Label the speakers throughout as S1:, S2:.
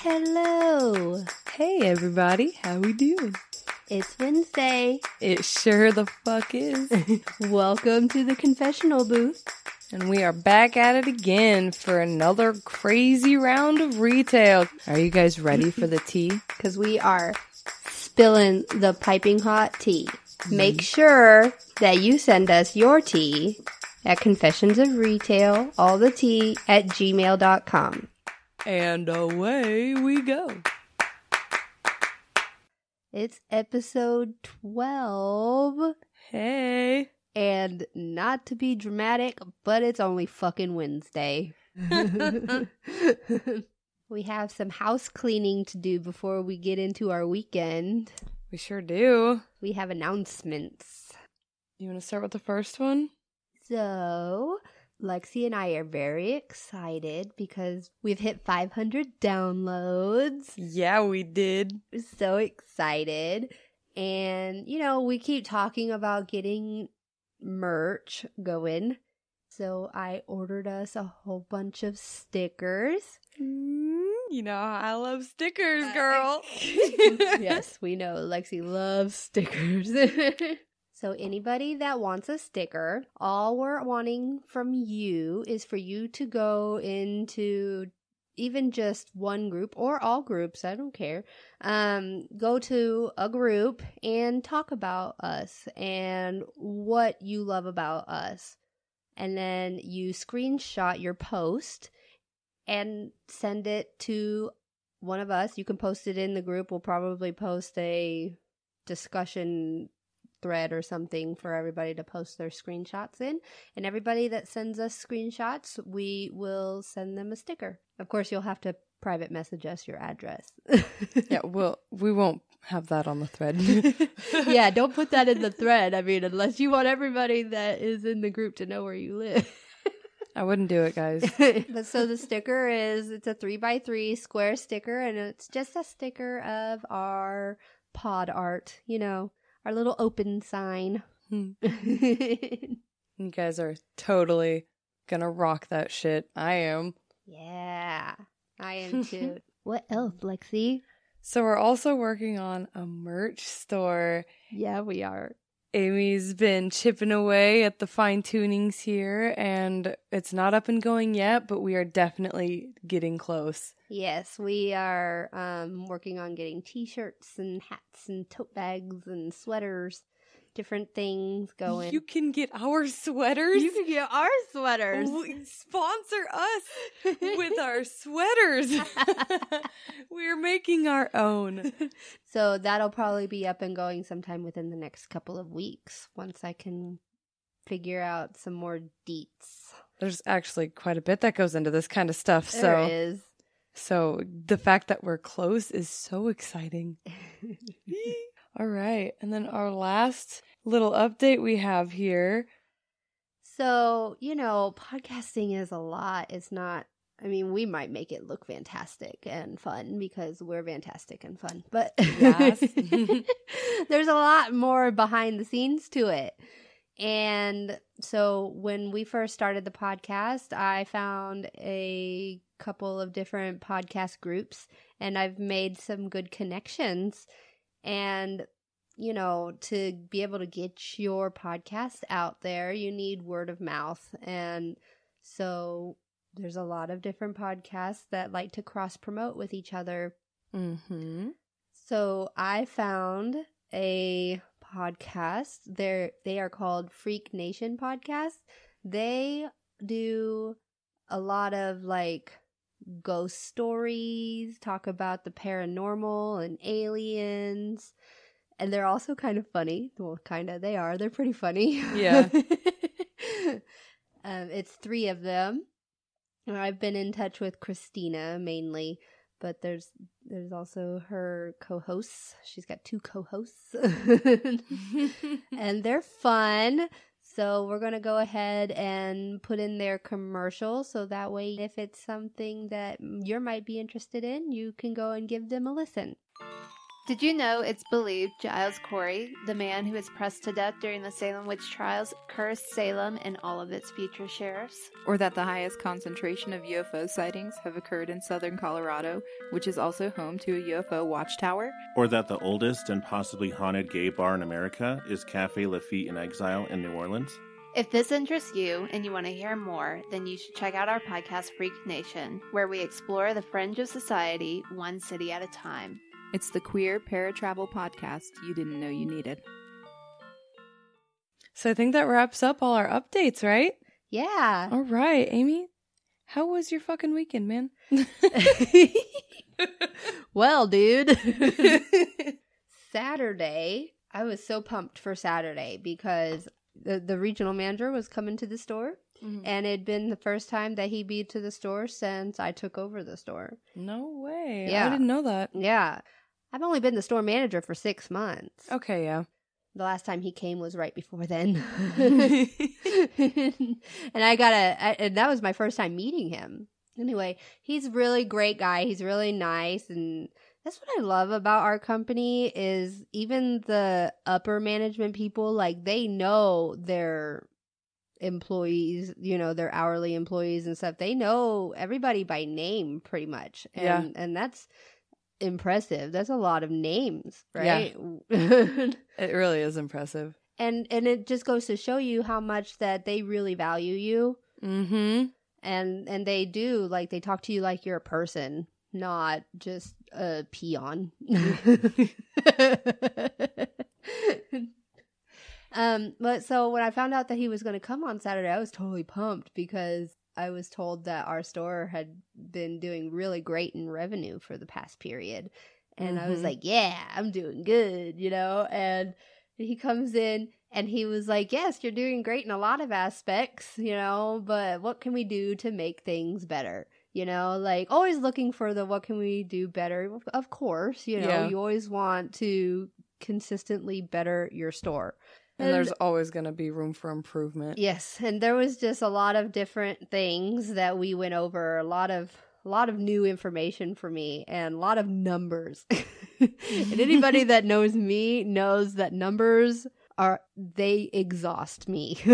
S1: Hello.
S2: Hey everybody, how we doing?
S1: It's Wednesday.
S2: It sure the fuck is.
S1: Welcome to the confessional booth.
S2: and we are back at it again for another crazy round of retail. Are you guys ready for the tea?
S1: Because we are spilling the piping hot tea. Make sure that you send us your tea at confessions of retail, all the tea at gmail.com.
S2: And away we go.
S1: It's episode 12.
S2: Hey.
S1: And not to be dramatic, but it's only fucking Wednesday. we have some house cleaning to do before we get into our weekend.
S2: We sure do.
S1: We have announcements.
S2: You want to start with the first one?
S1: So, Lexi and I are very excited because we've hit 500 downloads.
S2: Yeah, we did.
S1: We're so excited. And, you know, we keep talking about getting merch going. So I ordered us a whole bunch of stickers.
S2: Mm, you know I love stickers, girl.
S1: yes, we know Lexi loves stickers. so anybody that wants a sticker, all we're wanting from you is for you to go into even just one group or all groups, I don't care. Um, go to a group and talk about us and what you love about us. And then you screenshot your post and send it to one of us. You can post it in the group. We'll probably post a discussion thread or something for everybody to post their screenshots in. And everybody that sends us screenshots, we will send them a sticker. Of course, you'll have to private message us your address.
S2: yeah, well, we won't have that on the thread.
S1: yeah, don't put that in the thread. I mean, unless you want everybody that is in the group to know where you live.
S2: I wouldn't do it, guys.
S1: but so the sticker is it's a three by three square sticker, and it's just a sticker of our pod art. You know, our little open sign.
S2: Hmm. you guys are totally gonna rock that shit. I am.
S1: Yeah, I am too. what else, Lexi?
S2: So we're also working on a merch store.
S1: Yeah, we are.
S2: Amy's been chipping away at the fine tunings here, and it's not up and going yet, but we are definitely getting close.
S1: Yes, we are um, working on getting t shirts and hats and tote bags and sweaters, different things going.
S2: You can get our sweaters.
S1: You can get our sweaters.
S2: Sponsor us with our sweaters. We're making our own.
S1: So that'll probably be up and going sometime within the next couple of weeks once I can figure out some more deets.
S2: There's actually quite a bit that goes into this kind of stuff.
S1: There
S2: so
S1: is.
S2: So the fact that we're close is so exciting. All right. And then our last little update we have here.
S1: So, you know, podcasting is a lot. It's not, I mean, we might make it look fantastic and fun because we're fantastic and fun, but
S2: Yes.
S1: there's a lot more behind the scenes to it. And so when we first started the podcast, I found a couple of different podcast groups and I've made some good connections. And, you know, to be able to get your podcast out there, you need word of mouth. And so there's a lot of different podcasts that like to cross promote with each other.
S2: Mm-hmm.
S1: So I found a podcast. They're they are called Freak Nation Podcast. They do a lot of like ghost stories, talk about the paranormal and aliens. And they're also kind of funny. Well, kind of. They are. They're pretty funny.
S2: Yeah.
S1: um, it's three of them. I've been in touch with Christina mainly, but there's there's also her co-hosts. She's got two co-hosts. and they're fun. So we're going to go ahead and put in their commercial so that way if it's something that you might be interested in, you can go and give them a listen.
S3: Did you know it's believed Giles Corey, the man who was pressed to death during the Salem witch trials, cursed Salem and all of its future sheriffs?
S4: Or that the highest concentration of UFO sightings have occurred in southern Colorado, which is also home to a UFO watchtower?
S5: Or that the oldest and possibly haunted gay bar in America is Cafe Lafitte in Exile in New Orleans?
S3: If this interests you and you want to hear more, then you should check out our podcast, Freak Nation, where we explore the fringe of society one city at a time.
S4: It's the queer paratravel podcast you didn't know you needed.
S2: So I think that wraps up all our updates, right?
S1: Yeah.
S2: All right, Amy. How was your fucking weekend, man?
S1: well, dude. Saturday, I was so pumped for Saturday because the, the regional manager was coming to the store
S2: Mhm.
S1: and it'd been the first time that he'd be to the store since I took over the store.
S2: No way.
S1: Yeah.
S2: I didn't know that.
S1: Yeah. I've only been the store manager for six months.
S2: Okay, yeah.
S1: The last time he came was right before then. and I got a, I, and that was my first time meeting him. Anyway, he's a really great guy. He's really nice. And that's what I love about our company is even the upper management people, like they know their employees, you know, their hourly employees and stuff. They know everybody by name pretty much. And,
S2: Yeah.
S1: and that's impressive. That's a lot of names, right? Yeah.
S2: It really is impressive.
S1: and and it just goes to show you how much that they really value you
S2: Mm-hmm.
S1: and and they do like they talk to you like you're a person not just a peon um but so when i found out that he was going to come on saturday i was totally pumped because i was told that our store had been doing really great in revenue for the past period and i was
S2: Mhm.
S1: like yeah i'm doing good you know and he comes in and he was like, Yes, you're doing great in a lot of aspects, you know, but what can we do to make things better? You know, like always looking for the what can we do better? Of- Of course, you know,
S2: Yeah.
S1: you always want to consistently better your store.
S2: And there's always going to be room for improvement.
S1: Yes, and there was just a lot of different things that we went over, a lot of a lot of new information for me and a lot of numbers. and anybody that knows me knows that numbers are they exhaust me.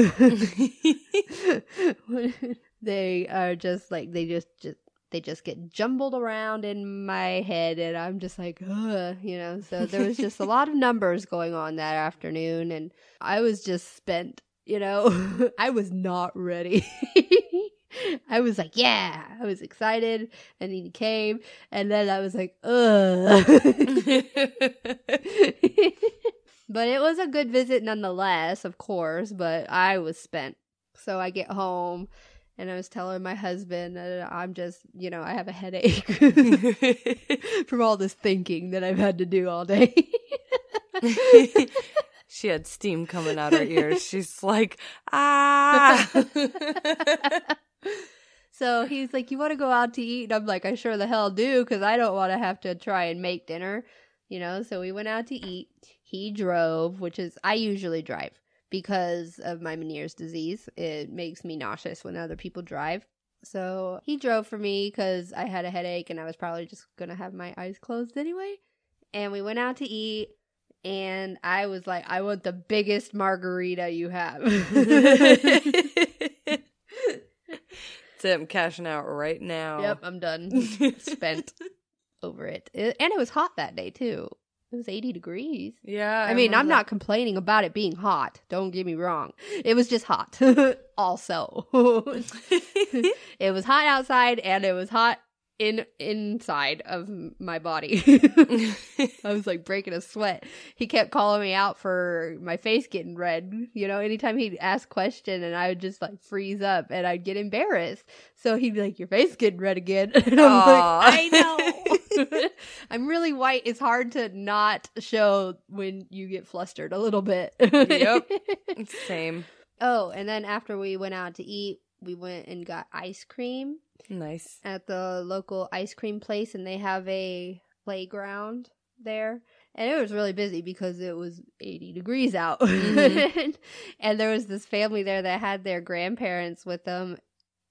S1: they are just like they just just they just get jumbled around in my head and I'm just like, Ugh, you know. So there was just a lot of numbers going on that afternoon and I was just spent, you know. I was not ready. I was like, yeah, I was excited and he came and then I was like, ugh. but it was a good visit nonetheless, of course, but I was spent. So I get home and I was telling my husband that I'm just, you know, I have a headache from all this thinking that I've had to do all day.
S2: she had steam coming out her ears. She's like, ah.
S1: so he's like, You want to go out to eat? And I'm like, I sure the hell do because I don't want to have to try and make dinner, you know? So we went out to eat. He drove, which is, I usually drive because of my Meniere's disease. It makes me nauseous when other people drive. So he drove for me because I had a headache and I was probably just going to have my eyes closed anyway. And we went out to eat. And I was like, I want the biggest margarita you have.
S2: That's it. I'm cashing out right now.
S1: Yep, I'm done. Spent over it. it. And it was hot that day too. It was 80 degrees.
S2: Yeah.
S1: I, mean, I'm
S2: remember
S1: not complaining about it being hot. Don't get me wrong. It was just hot. also. it was hot outside and it was hot in inside of my body. I was like breaking a sweat. He kept calling me out for my face getting red. You know, anytime he'd ask question and I would just like freeze up and I'd get embarrassed. So he'd be like, Your face getting red again. And I'm like, I know. I'm really white. It's hard to not show when you get flustered a little bit.
S2: Yep. Same.
S1: Oh, and then after we went out to eat, we went and got ice cream
S2: Nice.
S1: at the local ice cream place and they have a playground there and it was really busy because it was 80 degrees out
S2: Mhm.
S1: and there was this family there that had their grandparents with them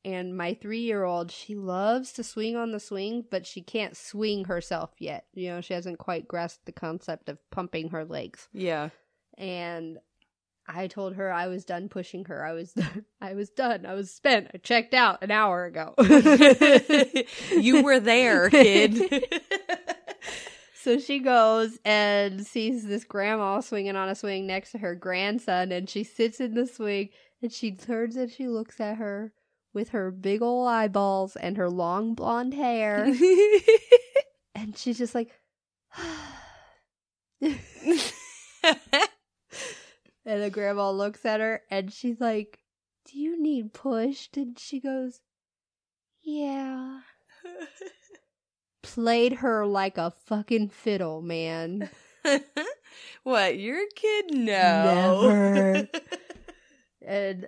S1: And my three year old, she loves to swing on the swing, but she can't swing herself yet. You know, she hasn't quite grasped the concept of pumping her legs.
S2: Yeah.
S1: And I told her I was done pushing her. I was I was done. I was spent. I checked out an hour ago.
S2: you were there, kid.
S1: So she goes and sees this grandma swinging on a swing next to her grandson, and she sits in the swing and she turns and she looks at her with her big ol' eyeballs and her long blonde hair, and she's just like, and the grandma looks at her and she's like, Do you need pushed? And she goes, Yeah. Played her like a fucking fiddle, man.
S2: what, your kid? No.
S1: Never. And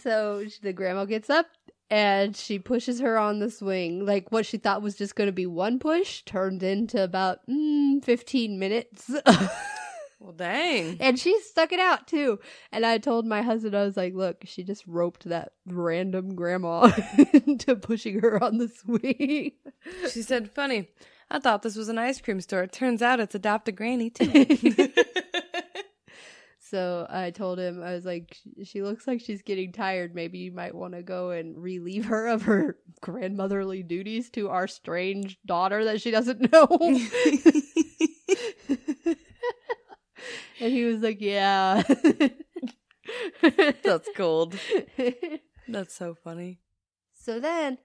S1: so the grandma gets up and she pushes her on the swing. Like what she thought was just going to be one push turned into about mm, 15 minutes.
S2: well, dang.
S1: and she stuck it out too. And I told my husband, I was like, look, she just roped that random grandma into pushing her on the swing.
S2: She said, funny. I thought this was an ice cream store. It turns out it's Adopt a Granny, too.
S1: So I told him, I was like, she looks like she's getting tired. Maybe you might want to go and relieve her of her grandmotherly duties to our strange daughter that she doesn't know. and he was like, yeah.
S2: That's gold. That's so funny.
S1: So then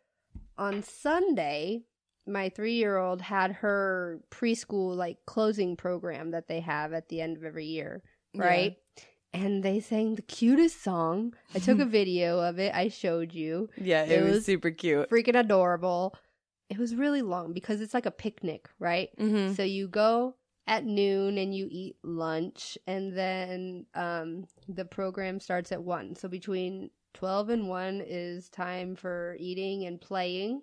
S1: on Sunday, my three year old had her preschool like closing program that they have at the end of every year, right? And they sang the cutest song. I took a video of it, I showed you.
S2: Yeah, it,
S1: It
S2: was,
S1: was
S2: super cute.
S1: Freaking adorable. It was really long because it's like a picnic, right?
S2: Mm-hmm.
S1: So you go at noon and you eat lunch and then um the program starts at 1. So between 12 and 1 is time for eating and playing.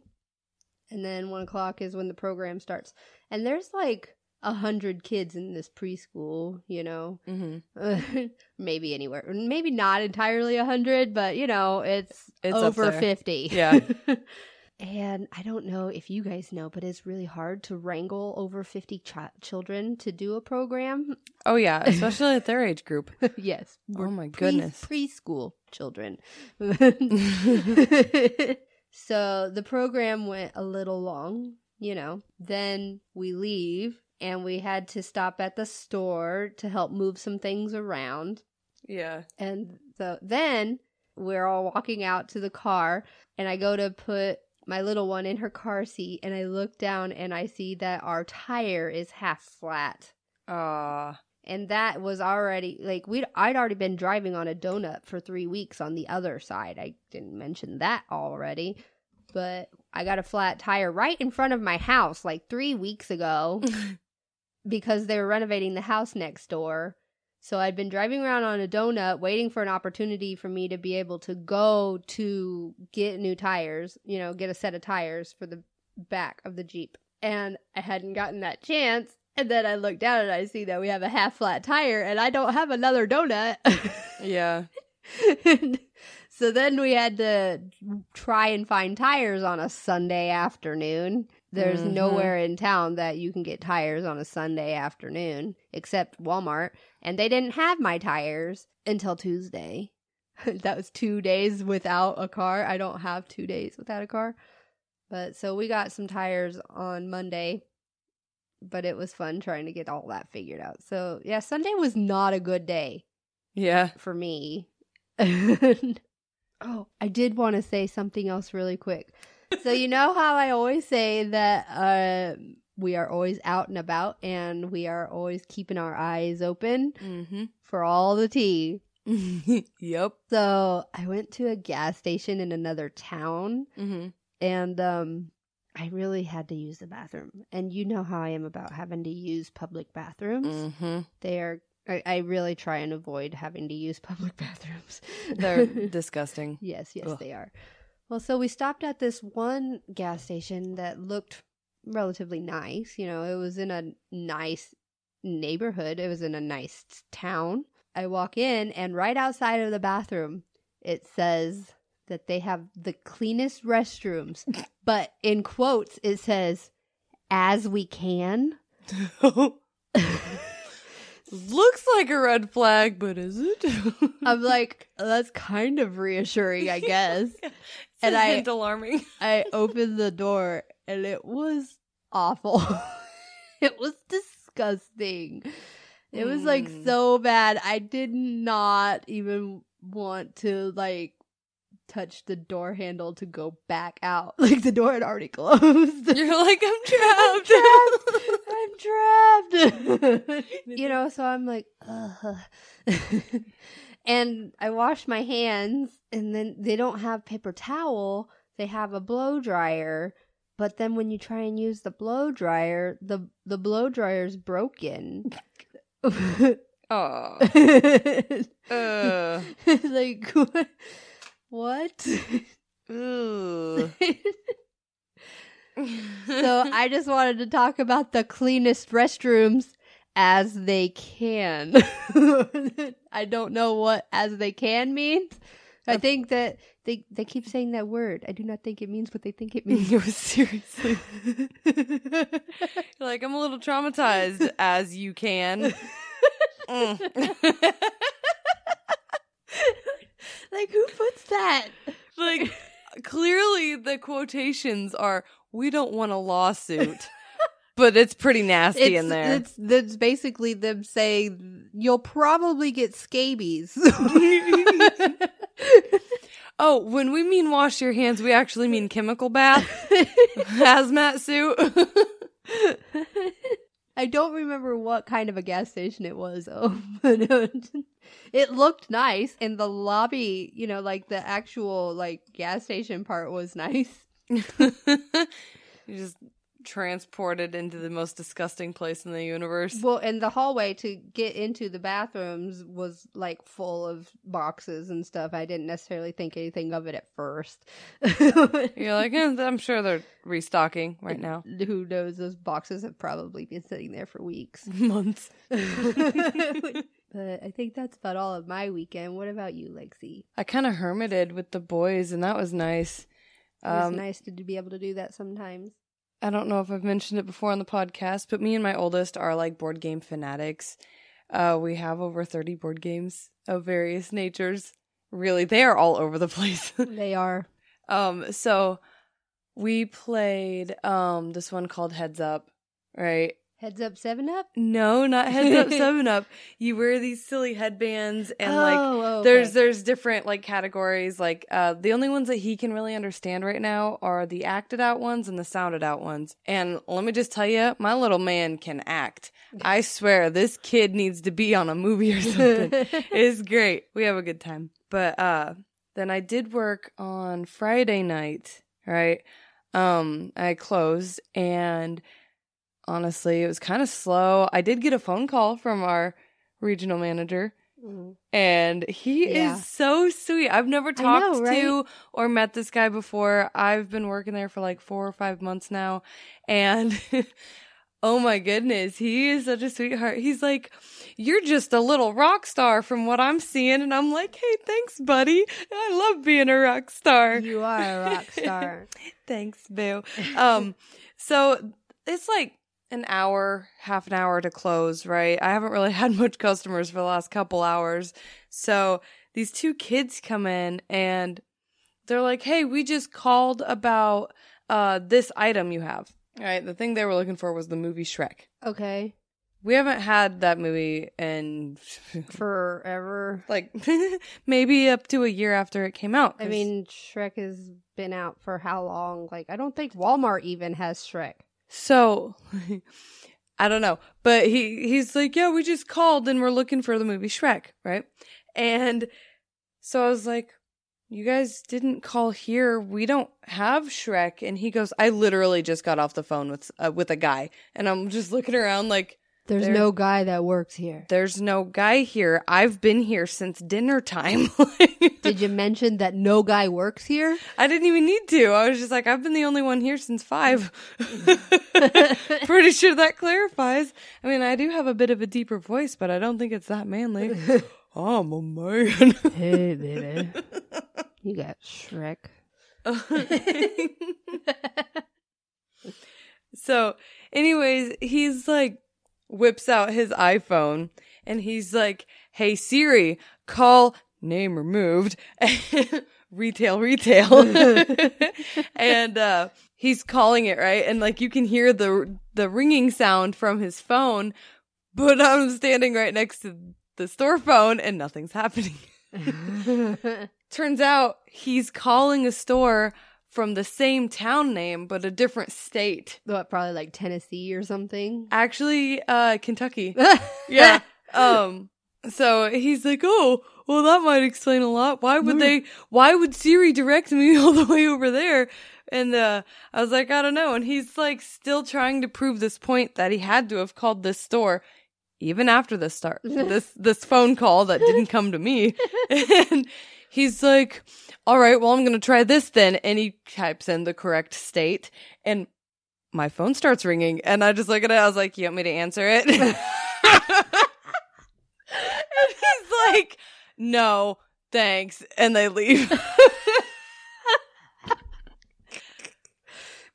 S1: And then 1 o'clock is when the program starts. And there's like a hundred kids in this preschool, you know,
S2: Mm-hmm.
S1: maybe anywhere, maybe not entirely a hundred, but you know, it's,
S2: It's
S1: over 50.
S2: Yeah.
S1: and I don't know if you guys know, but it's really hard to wrangle over 50 ch- children to do a program.
S2: Oh, yeah, especially at their age group.
S1: yes.
S2: Oh, my
S1: pre-
S2: goodness.
S1: preschool children. so the program went a little long, you know. Then we leave and we had to stop at the store to help move some things around.
S2: Yeah.
S1: And so then we're all walking out to the car, and I go to put my little one in her car seat, and I look down and I see that our tire is half flat.
S2: Aw.
S1: And that was already like we I'd already been driving on a donut for 3 weeks on the other side. I didn't mention that already. But I got a flat tire right in front of my house like 3 weeks ago because they were renovating the house next door. So I'd been driving around on a donut waiting for an opportunity for me to be able to go to get new tires, you know, get a set of tires for the back of the Jeep. And I hadn't gotten that chance. And then I look down and I see that we have a half flat tire and I don't have another donut.
S2: Yeah.
S1: so then we had to try and find tires on a Sunday afternoon. There's
S2: Mhm.
S1: nowhere in town that you can get tires on a Sunday afternoon except Walmart. And they didn't have my tires until Tuesday. that was two days without a car. I don't have two days without a car. But so we got some tires on Monday. But it was fun trying to get all that figured out. So yeah, Sunday was not a good day
S2: Yeah.
S1: for me. oh, I did want to say something else really quick. So you know how I always say that uh we are always out and about and we are always keeping our eyes open
S2: Mm-hmm.
S1: for all the tea.
S2: yep.
S1: So I went to a gas station in another town
S2: Mm-hmm.
S1: and um I really had to use the bathroom. And you know how I am about having to use public bathrooms.
S2: Mm-hmm.
S1: They are I, I really try and avoid having to use public bathrooms.
S2: They're disgusting.
S1: Yes, yes,
S2: Ugh.
S1: they are. Well, so we stopped at this one gas station that looked relatively nice. You know, it was in a nice neighborhood, it was in a nice town. I walk in, and right outside of the bathroom, it says that they have the cleanest restrooms, but in quotes it says, "as we can."
S2: Looks like a red flag, but is it?
S1: I'm like, that's kind of reassuring, I guess. And I-
S2: alarming.
S1: I opened the door and it was awful. it was disgusting. It was like
S2: Mm.
S1: so bad. I did not even want to like touch the door handle to go back out. Like the door had already closed.
S2: You're like, I'm trapped.
S1: I'm trapped. you know, so I'm like, Ugh. And I wash my hands, and then they don't have paper towel. They have a blow dryer, but then when you try and use the blow dryer, the the blow dryer's broken.
S2: Oh. Uh.
S1: like what? What?
S2: Ooh.
S1: so I just wanted to talk about the cleanest restrooms as they can. I don't know what as they can means. I think that they they keep saying that word. I do not think it means what they think it means.
S2: No, seriously. Like, I'm a little traumatized, as you can. Mm.
S1: like who puts that?
S2: like, clearly the quotations are, we don't want a lawsuit. But it's pretty nasty in there.
S1: It's that's basically them saying you'll probably get scabies.
S2: oh, when we mean wash your hands, we actually mean chemical bath, hazmat suit.
S1: I don't remember what kind of a gas station it was, though. But it looked nice, and the lobby, you know, like the actual like gas station part was nice.
S2: you just transported into the most disgusting place in the universe.
S1: Well, and the hallway to get into the bathrooms was like full of boxes and stuff. I didn't necessarily think anything of it at first.
S2: You're like, eh, I'm sure they're restocking right now.
S1: Who knows? Those boxes have probably been sitting there for weeks.
S2: Months.
S1: but I think that's about all of my weekend. What about you, Lexi?
S2: I kind of hermited with the boys, and that was nice.
S1: It was
S2: Um,
S1: nice to be able to do that sometimes.
S2: I don't know if I've mentioned it before on the podcast, but me and my oldest are like board game fanatics. Uh, we have over 30 board games of various natures. Really, they are all over the place.
S1: They are.
S2: um, so we played um this one called Heads Up, right?
S1: Heads up, seven up.
S2: No, not Heads Up, Seven Up. You wear these silly headbands and like
S1: oh,
S2: there's there's different like categories. Like uh the only ones that he can really understand right now are the acted out ones and the sounded out ones. And let me just tell you my little man can act. I swear this kid needs to be on a movie or something. It's great. We have a good time. But uh then i did work on friday night right? Um i closed and honestly it was kind of slow i did get a phone call from our regional manager
S1: Mhm.
S2: and he
S1: Yeah.
S2: is so sweet. I've never talked
S1: know,
S2: to or met this guy before. I've been working there for like four or five months now, and oh my goodness, he is such a sweetheart. He's like, "You're just a little rock star from what I'm seeing," and I'm like, "Hey, thanks, buddy. I love being a rock star."
S1: You are a rock star.
S2: Thanks, boo. Um, so it's like an hour, half an hour to close, right? I haven't really had much customers for the last couple hours. So these two kids come in and they're like, Hey, we just called about uh this item you have. All right, the thing they were looking for was the movie Shrek.
S1: okay.
S2: We haven't had that movie in
S1: Forever.
S2: like maybe up to a year after it came out.
S1: I mean, Shrek has been out for how long? Like, I don't think Walmart even has Shrek.
S2: So I don't know. But he he's like, Yeah, we just called and we're looking for the movie Shrek, right? And so I was like, You guys didn't call here. We don't have Shrek. And he goes, I literally just got off the phone with uh, with a guy. And I'm just looking around like
S1: There's
S2: There-
S1: no guy that works here.
S2: there's no guy here. I've been here since dinner time.
S1: Did you mention that no guy works here?
S2: I didn't even need to. I was just like, I've been the only one here since five. Pretty sure that clarifies. I mean, I do have a bit of a deeper voice, but I don't think it's that manly. I'm a man.
S1: hey, baby. You got Shrek.
S2: so, anyways, he's like whips out his iPhone and he's like, "Hey Siri, call name removed retail retail." and uh he's calling it, right? And like you can hear the the ringing sound from his phone, but I'm standing right next to the store phone and nothing's happening. Turns out he's calling a store from the same town name but a different state.
S1: what, probably like Tennessee or something?
S2: Actually, uh Kentucky. Yeah. um so he's like, "Oh, well that might explain a lot. Why would they why would Siri direct me all the way over there?" And uh I was like, "I don't know." And he's like still trying to prove this point that he had to have called this store even after this start this this phone call that didn't come to me. and he's like, "All right, well I'm going to try this then." And he types in the correct state and my phone starts ringing and I just look at it. I was like, "You want me to answer it?" And he's like, "No, thanks." And they leave.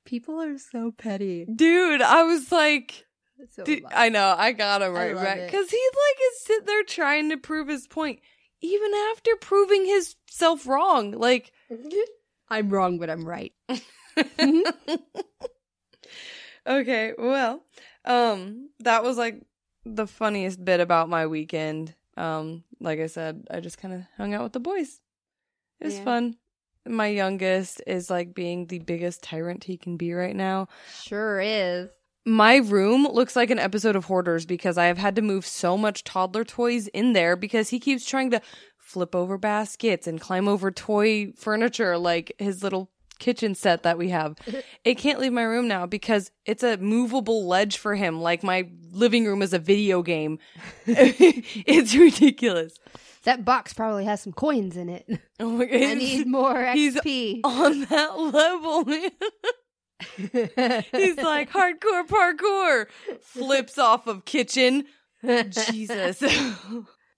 S1: People are so petty.
S2: Dude, I was like,
S1: So
S2: dude, I know, I got him right back cuz he like is sitting there trying to prove his point even after proving himself wrong. Like
S1: I'm wrong, but I'm right.
S2: okay, well, um, that was like the funniest bit about my weekend. Um, like I said, I just kind of hung out with the boys. It was
S1: Yeah.
S2: fun. My youngest is like being the biggest tyrant he can be right now.
S1: Sure is.
S2: My room looks like an episode of Hoarders because I have had to move so much toddler toys in there because he keeps trying to flip over baskets and climb over toy furniture like his little kitchen set that we have. it can't leave my room now because it's a movable ledge for him like my living room is a video game. it's ridiculous.
S1: That box probably has some coins in it.
S2: Oh my god.
S1: I need more
S2: he's
S1: XP.
S2: on that level, man. He's like hardcore parkour. Flips off of kitchen. Jesus.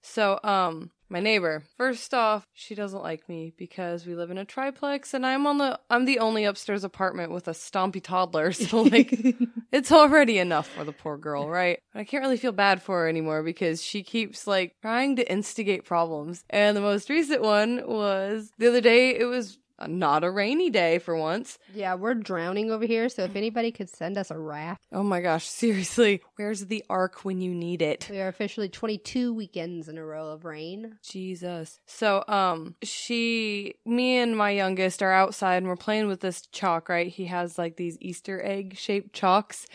S2: so, um, my neighbor. First off, she doesn't like me because we live in a triplex and I'm on the I'm the only upstairs apartment with a stompy toddler. So like it's already enough for the poor girl, right? But I can't really feel bad for her anymore because she keeps like trying to instigate problems. And the most recent one was the other day it was not a rainy day for once.
S1: yeah, we're drowning over here, so if anybody could send us a raft.
S2: Oh my gosh, seriously. Where's the ark when you need it?
S1: We are officially 22 weekends in a row of rain.
S2: Jesus. So, um, she, me and my youngest are outside and we're playing with this chalk, right? He has like these Easter egg shaped chalks.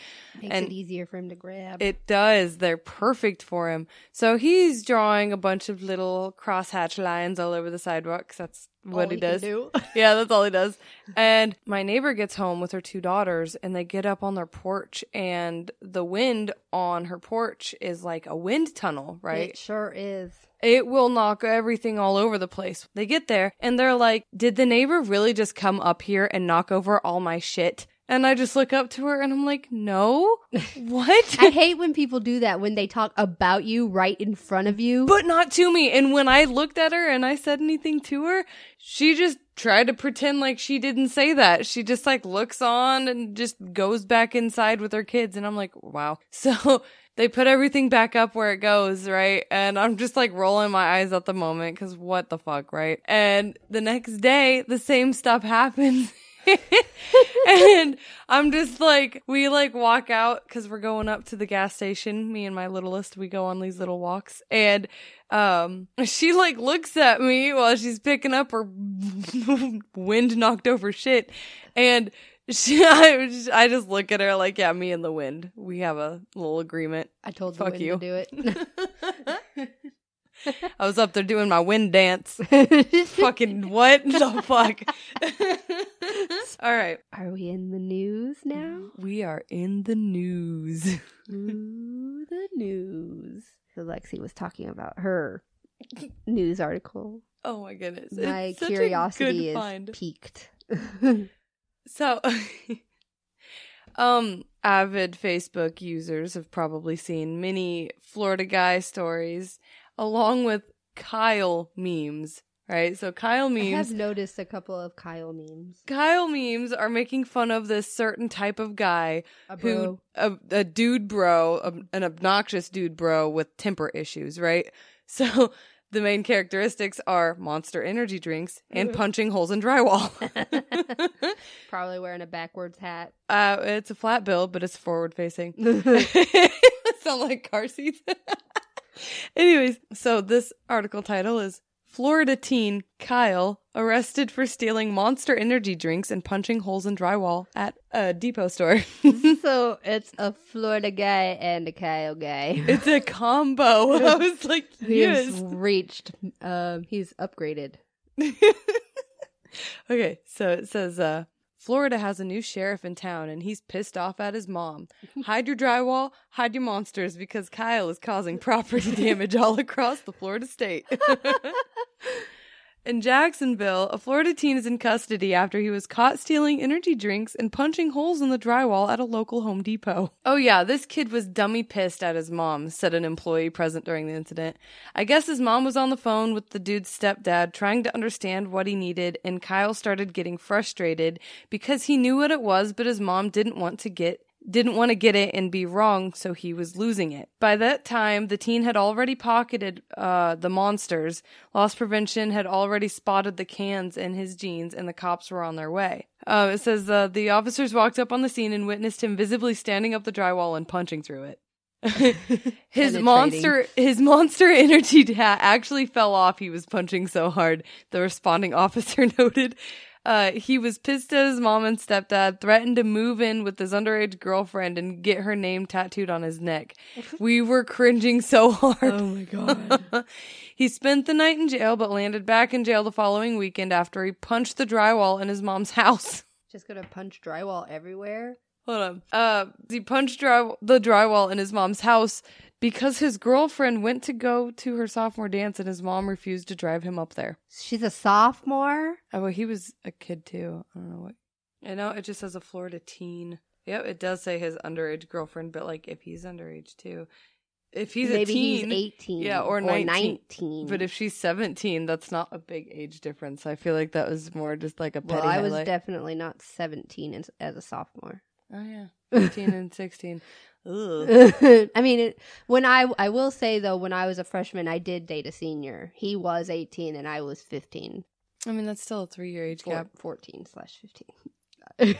S1: Makes
S2: And
S1: it easier for him to grab.
S2: It does. They're perfect for him. So he's drawing a bunch of little crosshatch lines all over the sidewalk 'cause that's what
S1: All
S2: he does.
S1: do.
S2: yeah, that's all he does. And my neighbor gets home with her two daughters and they get up on their porch and the wind on her porch is like a wind tunnel, right?
S1: It sure is.
S2: It will knock everything all over the place. They get there and they're like, Did the neighbor really just come up here and knock over all my shit? And I just look up to her and I'm like, No? What?
S1: I hate when people do that when they talk about you right in front of you.
S2: but not to me. And when I looked at her and I said anything to her, she just tried to pretend like she didn't say that. She just like looks on and just goes back inside with her kids. And I'm like, wow. So they put everything back up where it goes, right? And I'm just like rolling my eyes at the moment because what the fuck, right? And the next day, the same stuff happens. and I'm just like, we like walk out because we're going up to the gas station. Me and my littlest, we go on these little walks. And um, she like looks at me while she's picking up her wind knocked over shit. And she, I, just- I just look at her like, yeah, me and the wind. We have a little agreement.
S1: I told
S2: Fuck
S1: the
S2: you.
S1: to do it.
S2: I was up there doing my wind dance. Fucking what the fuck? All right.
S1: Are we in the news now?
S2: We are in the news.
S1: Ooh, the news. So Lexi was talking about her news article.
S2: Oh my goodness.
S1: My
S2: a
S1: curiosity is
S2: find.
S1: piqued.
S2: So, um, avid Facebook users have probably seen many Florida guy stories along with Kyle memes right? So Kyle memes.
S1: I have noticed a couple of Kyle memes.
S2: Kyle memes are making fun of this certain type of guy
S1: A
S2: who a, a dude bro, a- an obnoxious dude bro with temper issues, right? So the main characteristics are monster energy drinks and punching holes in drywall.
S1: Probably wearing a backwards hat.
S2: uh, it's a flat bill, but it's forward facing. Sound like car seats. Anyways, so this article title is Florida teen Kyle arrested for stealing monster energy drinks and punching holes in drywall at a depot store.
S1: so it's a Florida guy and a Kyle guy.
S2: it's a combo. I was like, yes.
S1: reached. Um, he's upgraded.
S2: okay, so it says uh Florida has a new sheriff in town and he's pissed off at his mom. Hide your drywall, hide your monsters because Kyle is causing property damage all across the Florida state. In Jacksonville, a Florida teen is in custody after he was caught stealing energy drinks and punching holes in the drywall at a local Home Depot. Oh, yeah, this kid was dummy pissed at his mom, said an employee present during the incident. I guess his mom was on the phone with the dude's stepdad trying to understand what he needed, and Kyle started getting frustrated because he knew what it was, but his mom didn't want to get didn't want to get it and be wrong, so he was losing it. By that time, the teen had already pocketed uh, the monsters. Loss prevention had already spotted the cans in his jeans, and the cops were on their way. Uh, it says uh, the officers walked up on the scene and witnessed him visibly standing up the drywall and punching through it. his monster, his monster energy hat actually fell off. He was punching so hard. The responding officer noted. Uh, he was pissed at his mom and stepdad, threatened to move in with his underage girlfriend and get her name tattooed on his neck. We were cringing so hard.
S1: Oh my god.
S2: he spent the night in jail, but landed back in jail the following weekend after he punched the drywall in his mom's house.
S1: Just gonna punch drywall everywhere.
S2: Hold on. Uh, he punched dry- the drywall in his mom's house because his girlfriend went to go to her sophomore dance and his mom refused to drive him up there.
S1: She's a sophomore.
S2: Oh, well, he was a kid too. I don't know what. I know it just says a Florida teen. Yep, it does say his underage girlfriend, but like if he's underage too, if he's
S1: Maybe
S2: a teen,
S1: he's eighteen.
S2: yeah, or 19.
S1: 19.
S2: but if she's seventeen, that's not a big age difference. I feel like that was more just like a petty
S1: well, I was definitely not seventeen as, as a sophomore.
S2: Oh yeah, fifteen and sixteen. Ugh.
S1: I mean, it, when I I will say though, when I was a freshman, I did date a senior. He was eighteen and I was fifteen.
S2: I mean, that's still a three-year age
S1: Four,
S2: gap.
S1: Fourteen slash fifteen.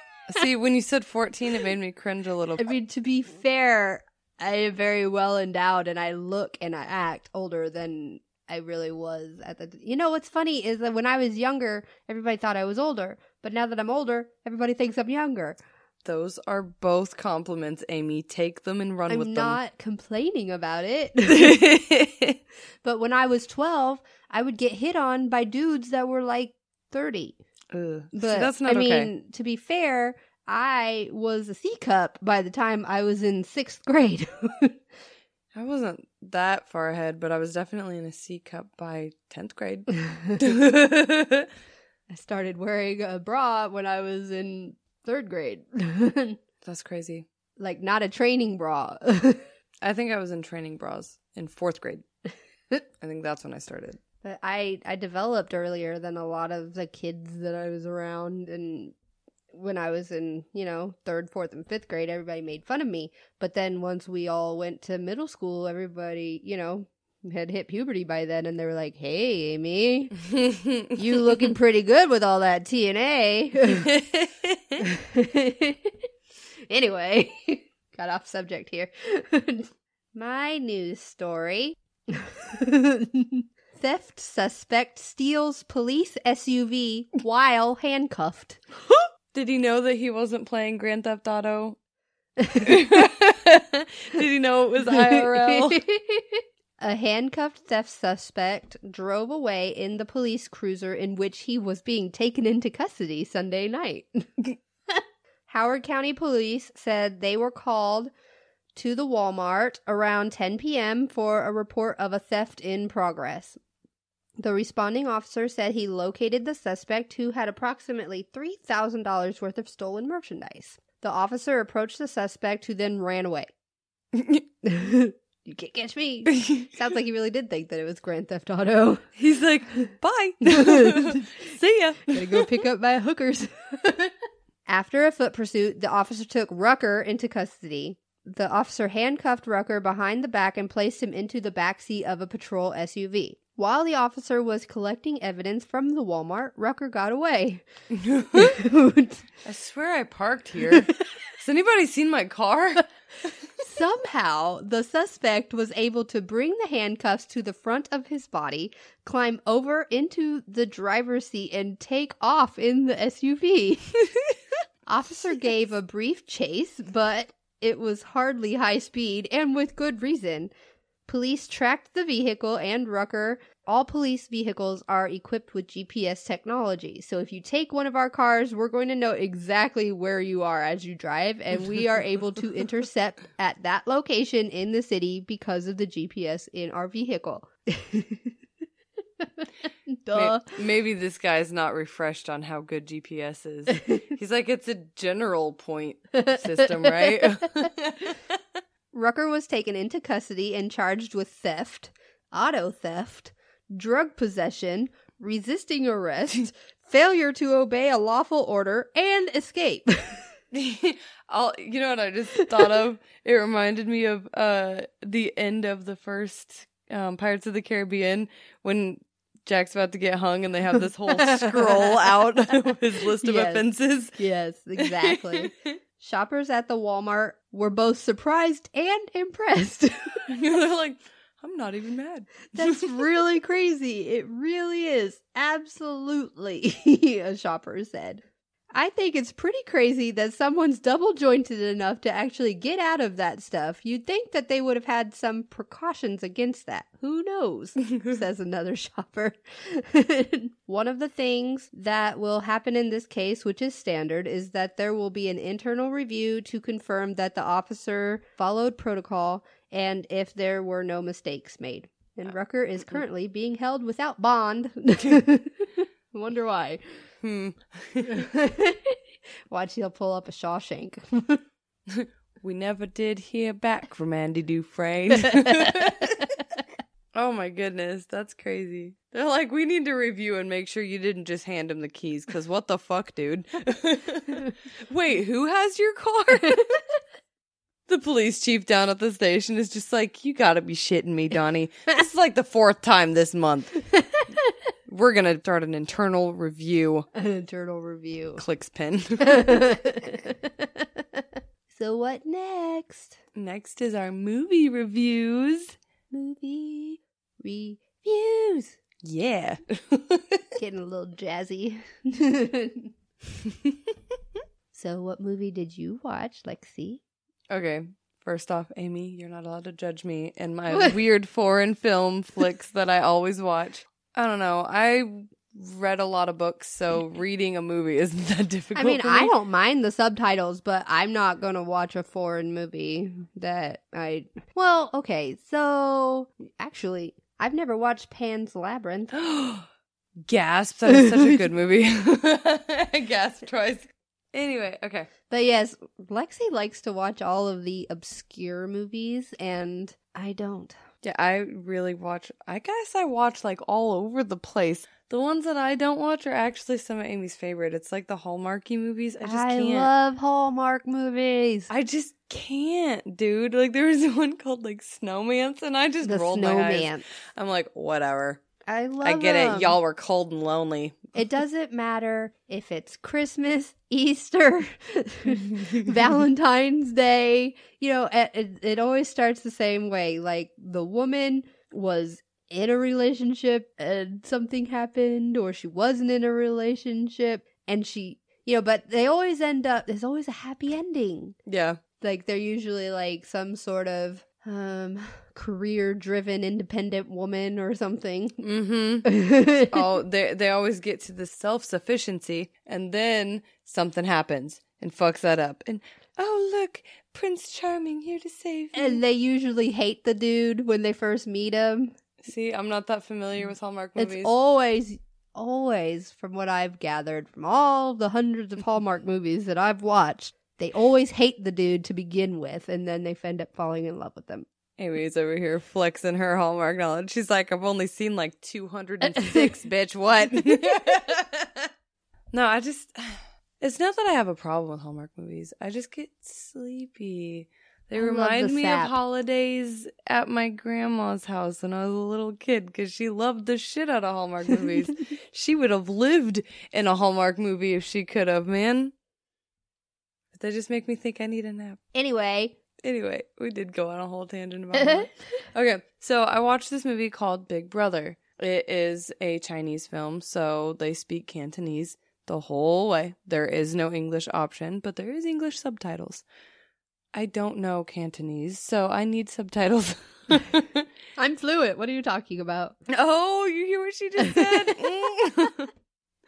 S2: See, when you said fourteen, it made me cringe a little. Bit.
S1: I mean, to be fair, I am very well endowed, and I look and I act older than I really was at the. You know what's funny is that when I was younger, everybody thought I was older, but now that I'm older, everybody thinks I'm younger.
S2: Those are both compliments, Amy. Take them and run
S1: I'm
S2: with them.
S1: I'm not complaining about it. but when I was 12, I would get hit on by dudes that were like 30.
S2: Ugh. See,
S1: But
S2: that's not
S1: I mean, to be fair, I was a C cup by the time I was in sixth grade.
S2: I wasn't that far ahead, but I was definitely in a C cup by tenth grade.
S1: I started wearing a bra when I was in third grade.
S2: That's crazy.
S1: like not a training bra.
S2: I think I was in training bras in fourth grade. I think that's when I started.
S1: but I I developed earlier than a lot of the kids that I was around and when I was in, you know, third, fourth, and fifth grade, everybody made fun of me. But then once we all went to middle school, everybody, you know, had hit puberty by then and they were like, Hey Amy, you looking pretty good with all that TNA. anyway, got off subject here. My news story. Theft suspect steals police SUV while handcuffed.
S2: Did he know that he wasn't playing Grand Theft Auto? Did he know it was IRL?
S1: A handcuffed theft suspect drove away in the police cruiser in which he was being taken into custody Sunday night. Howard County Police said they were called to the Walmart around 10 p.m. for a report of a theft in progress. The responding officer said he located the suspect who had approximately $3,000 worth of stolen merchandise. The officer approached the suspect who then ran away. you can't catch me. Sounds like he really did think that it was Grand Theft Auto.
S2: He's like, bye. See ya.
S1: Gotta go pick up my hookers. After a foot pursuit, the officer took Rucker into custody. The officer handcuffed Rucker behind the back and placed him into the back seat of a patrol SUV. While the officer was collecting evidence from the Walmart, Rucker got away.
S2: I swear I parked here. Has anybody seen my car?
S1: Somehow, the suspect was able to bring the handcuffs to the front of his body, climb over into the driver's seat, and take off in the SUV. Officer gave a brief chase, but it was hardly high speed and with good reason. Police tracked the vehicle and Rucker. All police vehicles are equipped with GPS technology. So if you take one of our cars, we're going to know exactly where you are as you drive, and we are able to intercept at that location in the city because of the GPS in our vehicle. Duh.
S2: Maybe this guy's not refreshed on how good GPS is. He's like, it's a general point system, right?
S1: Rucker was taken into custody and charged with theft, auto theft, drug possession, resisting arrest, failure to obey a lawful order, and escape.
S2: I'll, you know what I just thought of? It reminded me of uh the end of the first um, Pirates of the Caribbean when Jack's about to get hung and they have this whole scroll out of his list of
S1: Yes.
S2: offenses.
S1: yes, exactly. Shoppers at the Walmart were both surprised and impressed.
S2: They're like, I'm not even mad.
S1: That's really crazy. It really is. Absolutely, a shopper said. I think it's pretty crazy that someone's double jointed enough to actually get out of that stuff. You'd think that they would have had some precautions against that. Who knows? says another shopper. One of the things that will happen in this case, which is standard, is that there will be an internal review to confirm that the officer followed protocol and if there were no mistakes made. And Rucker is currently being held without bond. Wonder why.
S2: Hmm.
S1: Watch, he'll pull up a Shawshank.
S2: We never did hear back from Andy Dufresne. oh my goodness, that's crazy. They're like, we need to review and make sure you didn't just hand him the keys, because what the fuck, dude? Wait, who has your car? The police chief down at the station is just like, you gotta be shitting me, Donnie. This is like the fourth time this month. We're gonna start an internal review.
S1: An internal review.
S2: Clicks pin.
S1: so what next?
S2: Next is our movie reviews.
S1: Movie reviews.
S2: Yeah.
S1: Getting a little jazzy. so what movie did you watch, Lexi?
S2: Okay. First off, Amy, you're not allowed to judge me and my weird foreign film flicks that I always watch. I don't know. I read a lot of books, so reading a movie isn't that difficult.
S1: I mean,
S2: for
S1: I don't mind the subtitles, but I'm not going to watch a foreign movie that I. Well, okay, so actually, I've never watched Pan's Labyrinth.
S2: Gasp! That is such a good movie. Gasp twice. Anyway, okay.
S1: But yes, Lexi likes to watch all of the obscure movies, and I don't.
S2: Yeah, I really watch. I guess I watch like all over the place. The ones that I don't watch are actually some of Amy's favorite. It's like the Hallmarky movies. I just can't.
S1: I love Hallmark movies.
S2: I just can't, dude. Like there was one called like Snowman's, and I just
S1: the
S2: rolled my eyes.
S1: snowman.
S2: I'm like, whatever.
S1: I love.
S2: I get
S1: them.
S2: it. Y'all were cold and lonely.
S1: It doesn't matter if it's Christmas, Easter, Valentine's Day. You know, it, it, it always starts the same way. Like the woman was in a relationship and something happened, or she wasn't in a relationship and she, you know, but they always end up, there's always a happy ending.
S2: Yeah.
S1: Like they're usually like some sort of um career driven independent woman or something.
S2: Mm-hmm. oh, they they always get to the self sufficiency, and then something happens and fucks that up. And oh look, Prince Charming here to save me.
S1: And they usually hate the dude when they first meet him.
S2: See, I'm not that familiar with Hallmark movies.
S1: It's always, always, from what I've gathered from all the hundreds of Hallmark movies that I've watched, they always hate the dude to begin with, and then they end up falling in love with him.
S2: Amy's over here flexing her Hallmark knowledge. She's like, I've only seen like 206, bitch. What? no, I just, it's not that I have a problem with Hallmark movies. I just get sleepy. They
S1: I
S2: remind
S1: the
S2: me
S1: sap.
S2: of holidays at my grandma's house when I was a little kid because she loved the shit out of Hallmark movies. she would have lived in a Hallmark movie if she could have, man. They just make me think I need a nap.
S1: anyway,
S2: Anyway, we did go on a whole tangent about that. Okay, so I watched this movie called Big Brother. It is a Chinese film, so they speak Cantonese the whole way. There is no English option, but there is English subtitles. I don't know Cantonese, so I need subtitles.
S1: I'm fluent. What are you talking about?
S2: oh, you hear what she just said?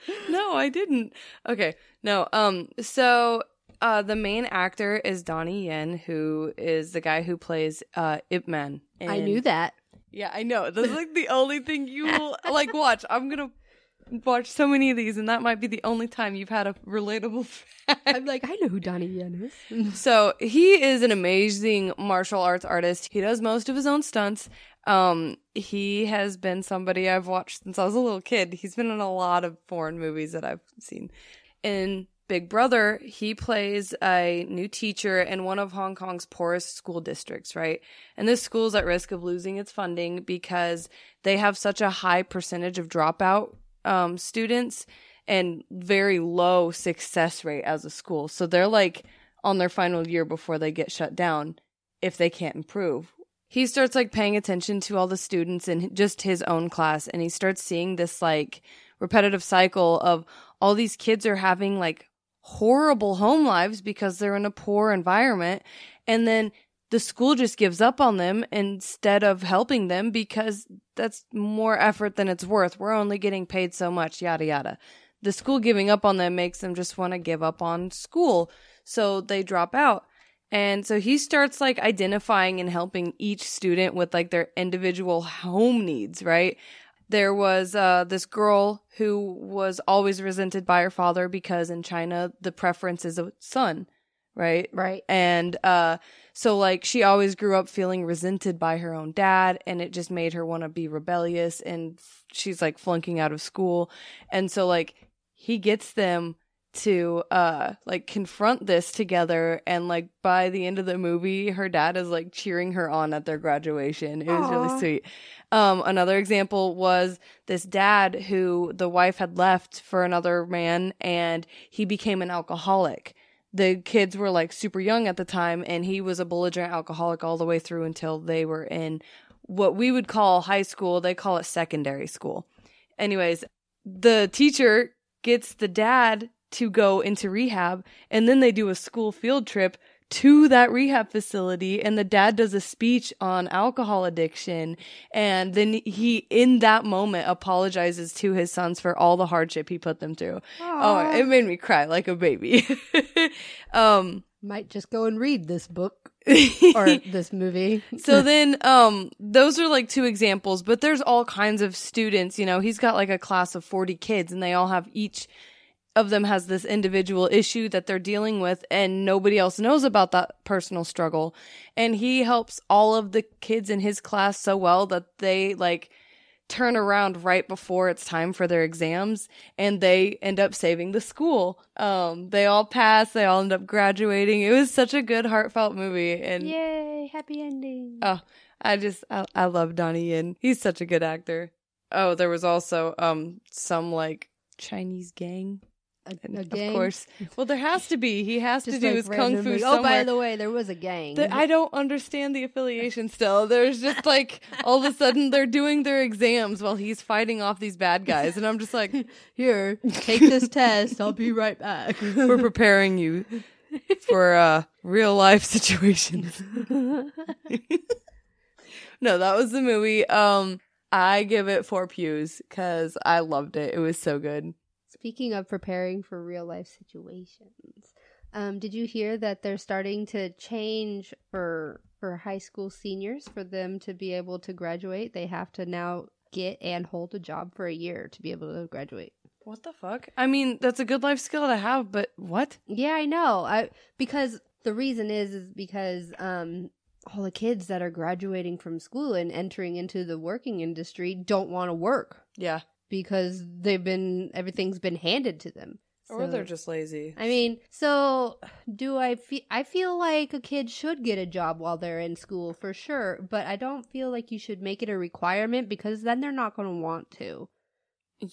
S2: Mm. no, I didn't. Okay, no. Um, so uh, the main actor is Donnie Yen, who is the guy who plays uh Ip Man.
S1: I knew that.
S2: Yeah, I know. That's like the only thing you will like watch. I'm gonna watch so many of these, and that might be the only time you've had a relatable fact.
S1: I'm like, I know who Donnie Yen is.
S2: So he is an amazing martial arts artist. He does most of his own stunts. Um, he has been somebody I've watched since I was a little kid. He's been in a lot of foreign movies that I've seen. In Big Brother, he plays a new teacher in one of Hong Kong's poorest school districts, right? And this school's at risk of losing its funding because they have such a high percentage of dropout um, students and very low success rate as a school. So they're like on their final year before they get shut down if they can't improve. He starts like paying attention to all the students in just his own class and he starts seeing this like repetitive cycle of all these kids are having like horrible home lives because they're in a poor environment and then the school just gives up on them instead of helping them because that's more effort than it's worth. We're only getting paid so much, yada yada. The school giving up on them makes them just want to give up on school. So they drop out. And so he starts like identifying and helping each student with like their individual home needs, right? There was uh, this girl who was always resented by her father because in China the preference is a son, right?
S1: Right.
S2: And uh so like she always grew up feeling resented by her own dad and it just made her want to be rebellious and f- she's like flunking out of school. And so like he gets them to uh like confront this together and like by the end of the movie her dad is like cheering her on at their graduation. It was
S1: Aw.
S2: really sweet. Um another example was this dad who the wife had left for another man and he became an alcoholic the kids were like super young at the time and he was a belligerent alcoholic all the way through until they were in what we would call high school they call it secondary school anyways the teacher gets the dad to go into rehab and then they do a school field trip to that rehab facility and the dad does a speech on alcohol addiction and then he in that moment apologizes to his sons for all the hardship he put them through Oh, it made me cry like a baby. um
S1: Might just go and read this book or this movie.
S2: so then um those are like two examples, but there's all kinds of students, you know, he's got like a class of 40 kids and they all have each of them has this individual issue that they're dealing with and nobody else knows about that personal struggle. And he helps all of the kids in his class so well that they like turn around right before it's time for their exams and they end up saving the school. Um they all pass, they all end up graduating. It was such a good heartfelt movie and
S1: Yay, happy ending.
S2: Oh, I just I, I love Donnie Yen. He's such a good actor. Oh, there was also um some like Chinese gang.
S1: A, a
S2: of course. Well, there has to be. He has to do
S1: like
S2: his kung fu somewhere.
S1: Oh, by the way, there was a gang.
S2: The- I don't understand the affiliation still. There's just like all of a sudden they're doing their exams while he's fighting off these bad guys and I'm just like
S1: Here, take this test. I'll be right back.
S2: we're preparing you for uh real life situations. no, that was the movie. Um I give it 4 pews cuz I loved it. It was so good.
S1: Speaking of preparing for real life situations, um, did you hear that they're starting to change for for high school seniors for them to be able to graduate? They have to now get and hold a job for a year to be able to graduate.
S2: What the fuck? I mean, that's a good life skill to have, but what?
S1: Yeah, I know. I because the reason is is because um all the kids that are graduating from school and entering into the working industry don't want to work
S2: Yeah.
S1: Because they've been everything's been handed to them.
S2: Or they're just lazy.
S1: I mean, so do I feel I feel like a kid should get a job while they're in school for sure, but I don't feel like you should make it a requirement because then they're not going to want to.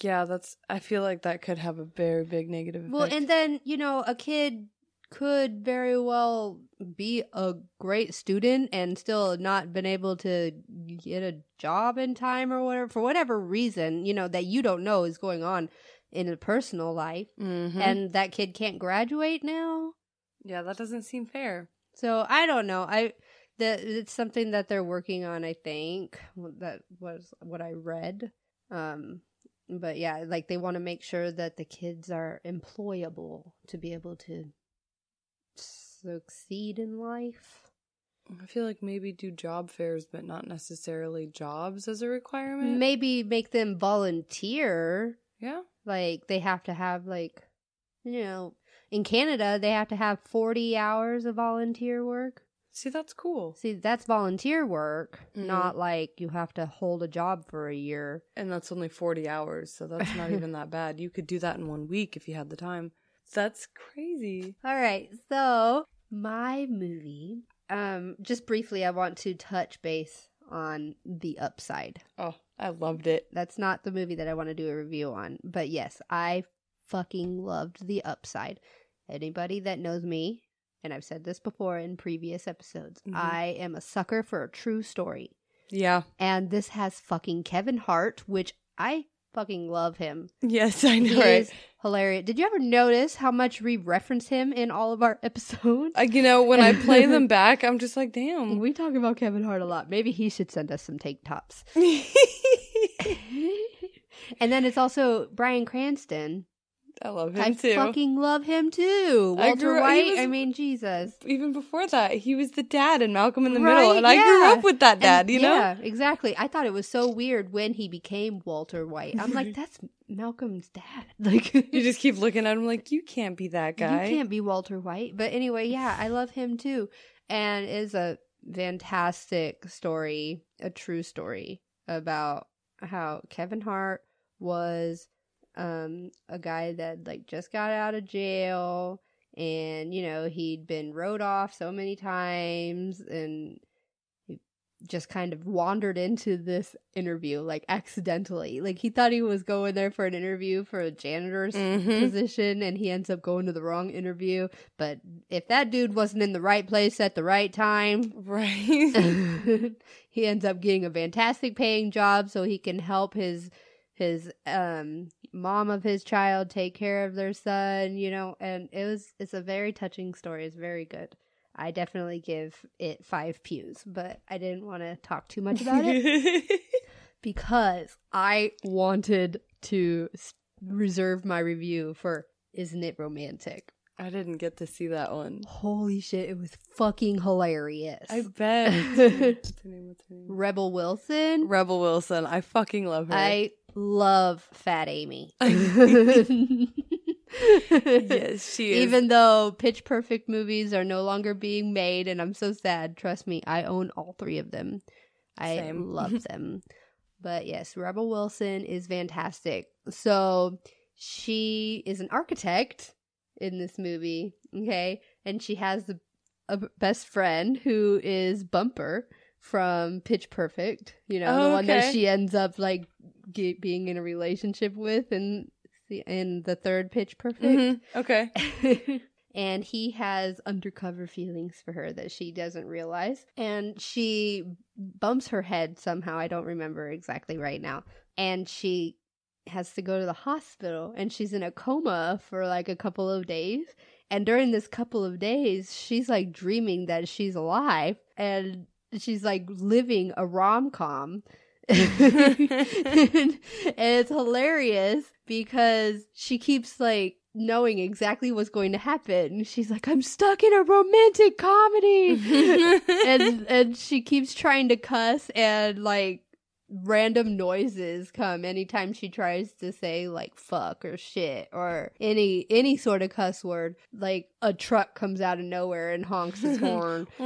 S2: yeah, that's. I feel like that could have a very big negative effect.
S1: Well, and then, you know, a kid could very well be a great student and still not been able to get a job in time or whatever for whatever reason, you know, that you don't know is going on in a personal life
S2: Mhm.
S1: and that kid can't graduate now.
S2: yeah, that doesn't seem fair.
S1: So I don't know. I that it's something that they're working on. I think that was what I read. Um, but yeah, like they want to make sure that the kids are employable to be able to succeed in life.
S2: I feel like maybe do job fairs, but not necessarily jobs as a requirement.
S1: Maybe make them volunteer.
S2: yeah.
S1: Like they have to have like, you know, in Canada they have to have forty hours of volunteer work.
S2: See, that's cool.
S1: See, that's volunteer work,
S2: Mhm.
S1: not like you have to hold a job for a year.
S2: And that's only 40 hours, so that's not even that bad. You could do that in one week if you had the time. That's crazy.
S1: All right, so my movie. Um, just briefly, I want to touch base on the upside.
S2: Oh, I loved it.
S1: That's not the movie that I want to do a review on, but yes, I fucking loved the upside. Anybody that knows me, and I've said this before in previous episodes,
S2: Mhm.
S1: I am a sucker for a true story.
S2: Yeah.
S1: And this has fucking Kevin Hart, which I fucking love him.
S2: Yes, I know,
S1: He
S2: right?
S1: is hilarious. Did you ever notice how much we reference him in all of our episodes?
S2: Like, you know, when I play them back, I'm just like, damn.
S1: we talk about Kevin Hart a lot. Maybe he should send us some tank tops. and then it's also Bryan Cranston.
S2: I love him
S1: I
S2: too.
S1: fucking love him too.
S2: I
S1: Walter White.
S2: was-
S1: I mean, Jesus.
S2: Even before that, he was the dad in Malcolm in the
S1: Right,
S2: Middle, and I grew up with that dad,
S1: And-
S2: you know?
S1: Yeah, exactly. I thought it was so weird when he became Walter White. I'm like, that's Malcolm's dad. Like,
S2: You just keep looking at him like, you can't be that guy.
S1: You can't be Walter White. But anyway, yeah, I love him too. And it is a fantastic story, a true story about how Kevin Hart was um a guy that like just got out of jail and you know he'd been rode off so many times and he just kind of wandered into this interview like accidentally like he thought he was going there for an interview for a janitor's
S2: Mhm.
S1: position and he ends up going to the wrong interview but if that dude wasn't in the right place at the right time
S2: Right.
S1: he ends up getting a fantastic paying job so he can help his his um mom of his child take care of their son you know and it was it's a very touching story it's very good i definitely give it five pews but i didn't want to talk too much about it because i wanted to reserve my review for isn't it romantic
S2: I didn't get to see that one.
S1: holy shit it was fucking hilarious
S2: I bet. What's her name? What's her name? What's her name?
S1: rebel wilson
S2: Rebel Wilson. I fucking love her.
S1: I love Fat Amy.
S2: yes, she is.
S1: Even though Pitch Perfect movies are no longer being made, and I'm so sad. Trust me, I own all three of them. I
S2: Same.
S1: love them. But yes, Rebel Wilson is fantastic. So she is an architect in this movie, okay? And she has the, a best friend who is Bumper from Pitch Perfect, you know,
S2: Oh,
S1: the one that she ends up like ge- being in a relationship with in the in the third Pitch Perfect.
S2: Mhm. Okay.
S1: and he has undercover feelings for her that she doesn't realize. And she bumps her head somehow. I don't remember exactly right now. And she has to go to the hospital and she's in a coma for like a couple of days. And during this couple of days, she's like dreaming that she's alive and she's like living a rom com. and it's hilarious because she keeps like knowing exactly what's going to happen. She's like, I'm stuck in a romantic comedy. and and she keeps trying to cuss and like random noises come anytime she tries to say like fuck or shit or any any sort of cuss word. Like a truck comes out of nowhere and honks its horn.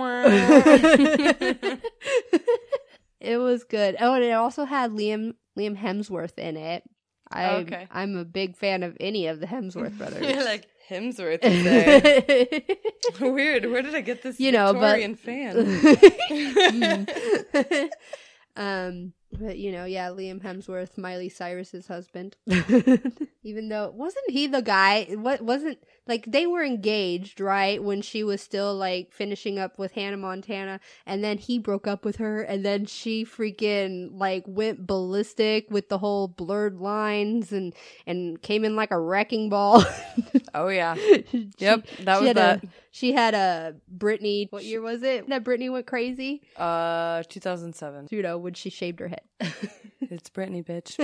S1: it was good. Oh, and it also had Liam Liam Hemsworth in it. I
S2: Okay.
S1: I'm a big fan of any of the Hemsworth brothers.
S2: You're like Hemsworth. Weird. Where did I get this
S1: You know, but-
S2: Victorian fan?
S1: Mm. um, but you know, yeah, Liam Hemsworth, Miley Cyrus's husband. Even though wasn't he the guy? What wasn't like they were engaged, right? When she was still like finishing up with Hannah Montana, and then he broke up with her, and then she freaking like went ballistic with the whole blurred lines and and came in like a wrecking ball.
S2: oh yeah.
S1: She-
S2: Yep. That was that.
S1: A, she had a Britney. What year was it that Britney went crazy?
S2: Uh, 2007.
S1: You know, when she shaved her head.
S2: It's Britney, bitch.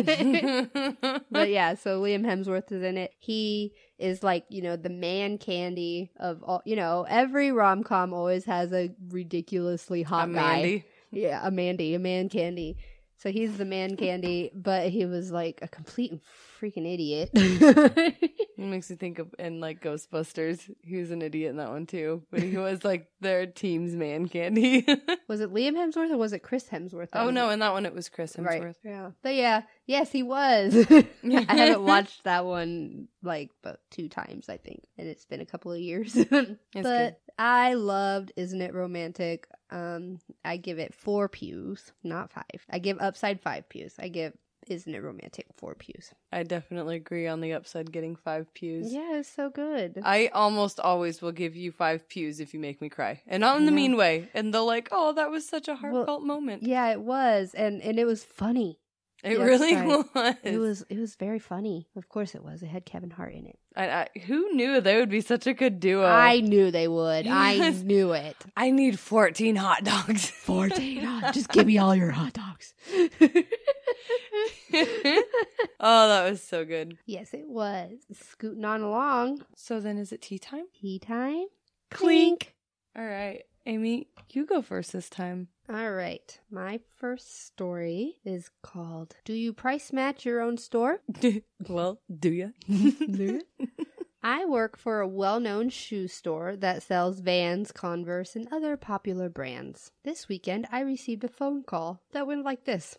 S1: but yeah, so Liam Hemsworth is in it. He is like, you know, the man candy of all, you know, every rom com always has a ridiculously hot
S2: I'm
S1: guy.
S2: Mandy.
S1: Yeah, a Mandy, a man candy. So he's the man candy, but he was like a complete and freaking idiot.
S2: It makes me think of in like Ghostbusters. He was an idiot in that one too, but he was like their team's man candy.
S1: was it Liam Hemsworth or was it Chris Hemsworth?
S2: oh no, in that one it was Chris Hemsworth.
S1: Right. Yeah. But yeah, yes, he was. I haven't watched that one like but two times, I think, and it's been a couple of years. but
S2: good.
S1: I loved Isn't It Romantic? Um, I give it four pews, not five. I give Upside five pews. I give Isn't It Romantic four pews.
S2: I definitely agree on the upside getting five pews.
S1: Yeah, it's so good.
S2: I almost always will give you five pews if you make me cry, and not in the mean way. And they'll like, "Oh, that was such a
S1: Well,
S2: heartfelt moment."
S1: yeah, it was, and and it was funny.
S2: It
S1: the
S2: really
S1: upside.
S2: was.
S1: It was it was very funny. Of course, it was. It had Kevin Hart in it.
S2: I, I, who knew they would be such a good duo?
S1: I knew they would. I knew it.
S2: I need fourteen hot dogs.
S1: 14 hot. Just give me all your hot dogs.
S2: oh, that was so good.
S1: yes, it was. Scooting on along.
S2: So then, is it tea time?
S1: Tea time.
S2: Clink. All right, Amy, you go first this time.
S1: All right. My first story is called Do You Price Match Your Own Store?
S2: well, do ya? Do ya?
S1: I work for a well known shoe store that sells Vans, Converse, and other popular brands. This weekend, I received a phone call that went like this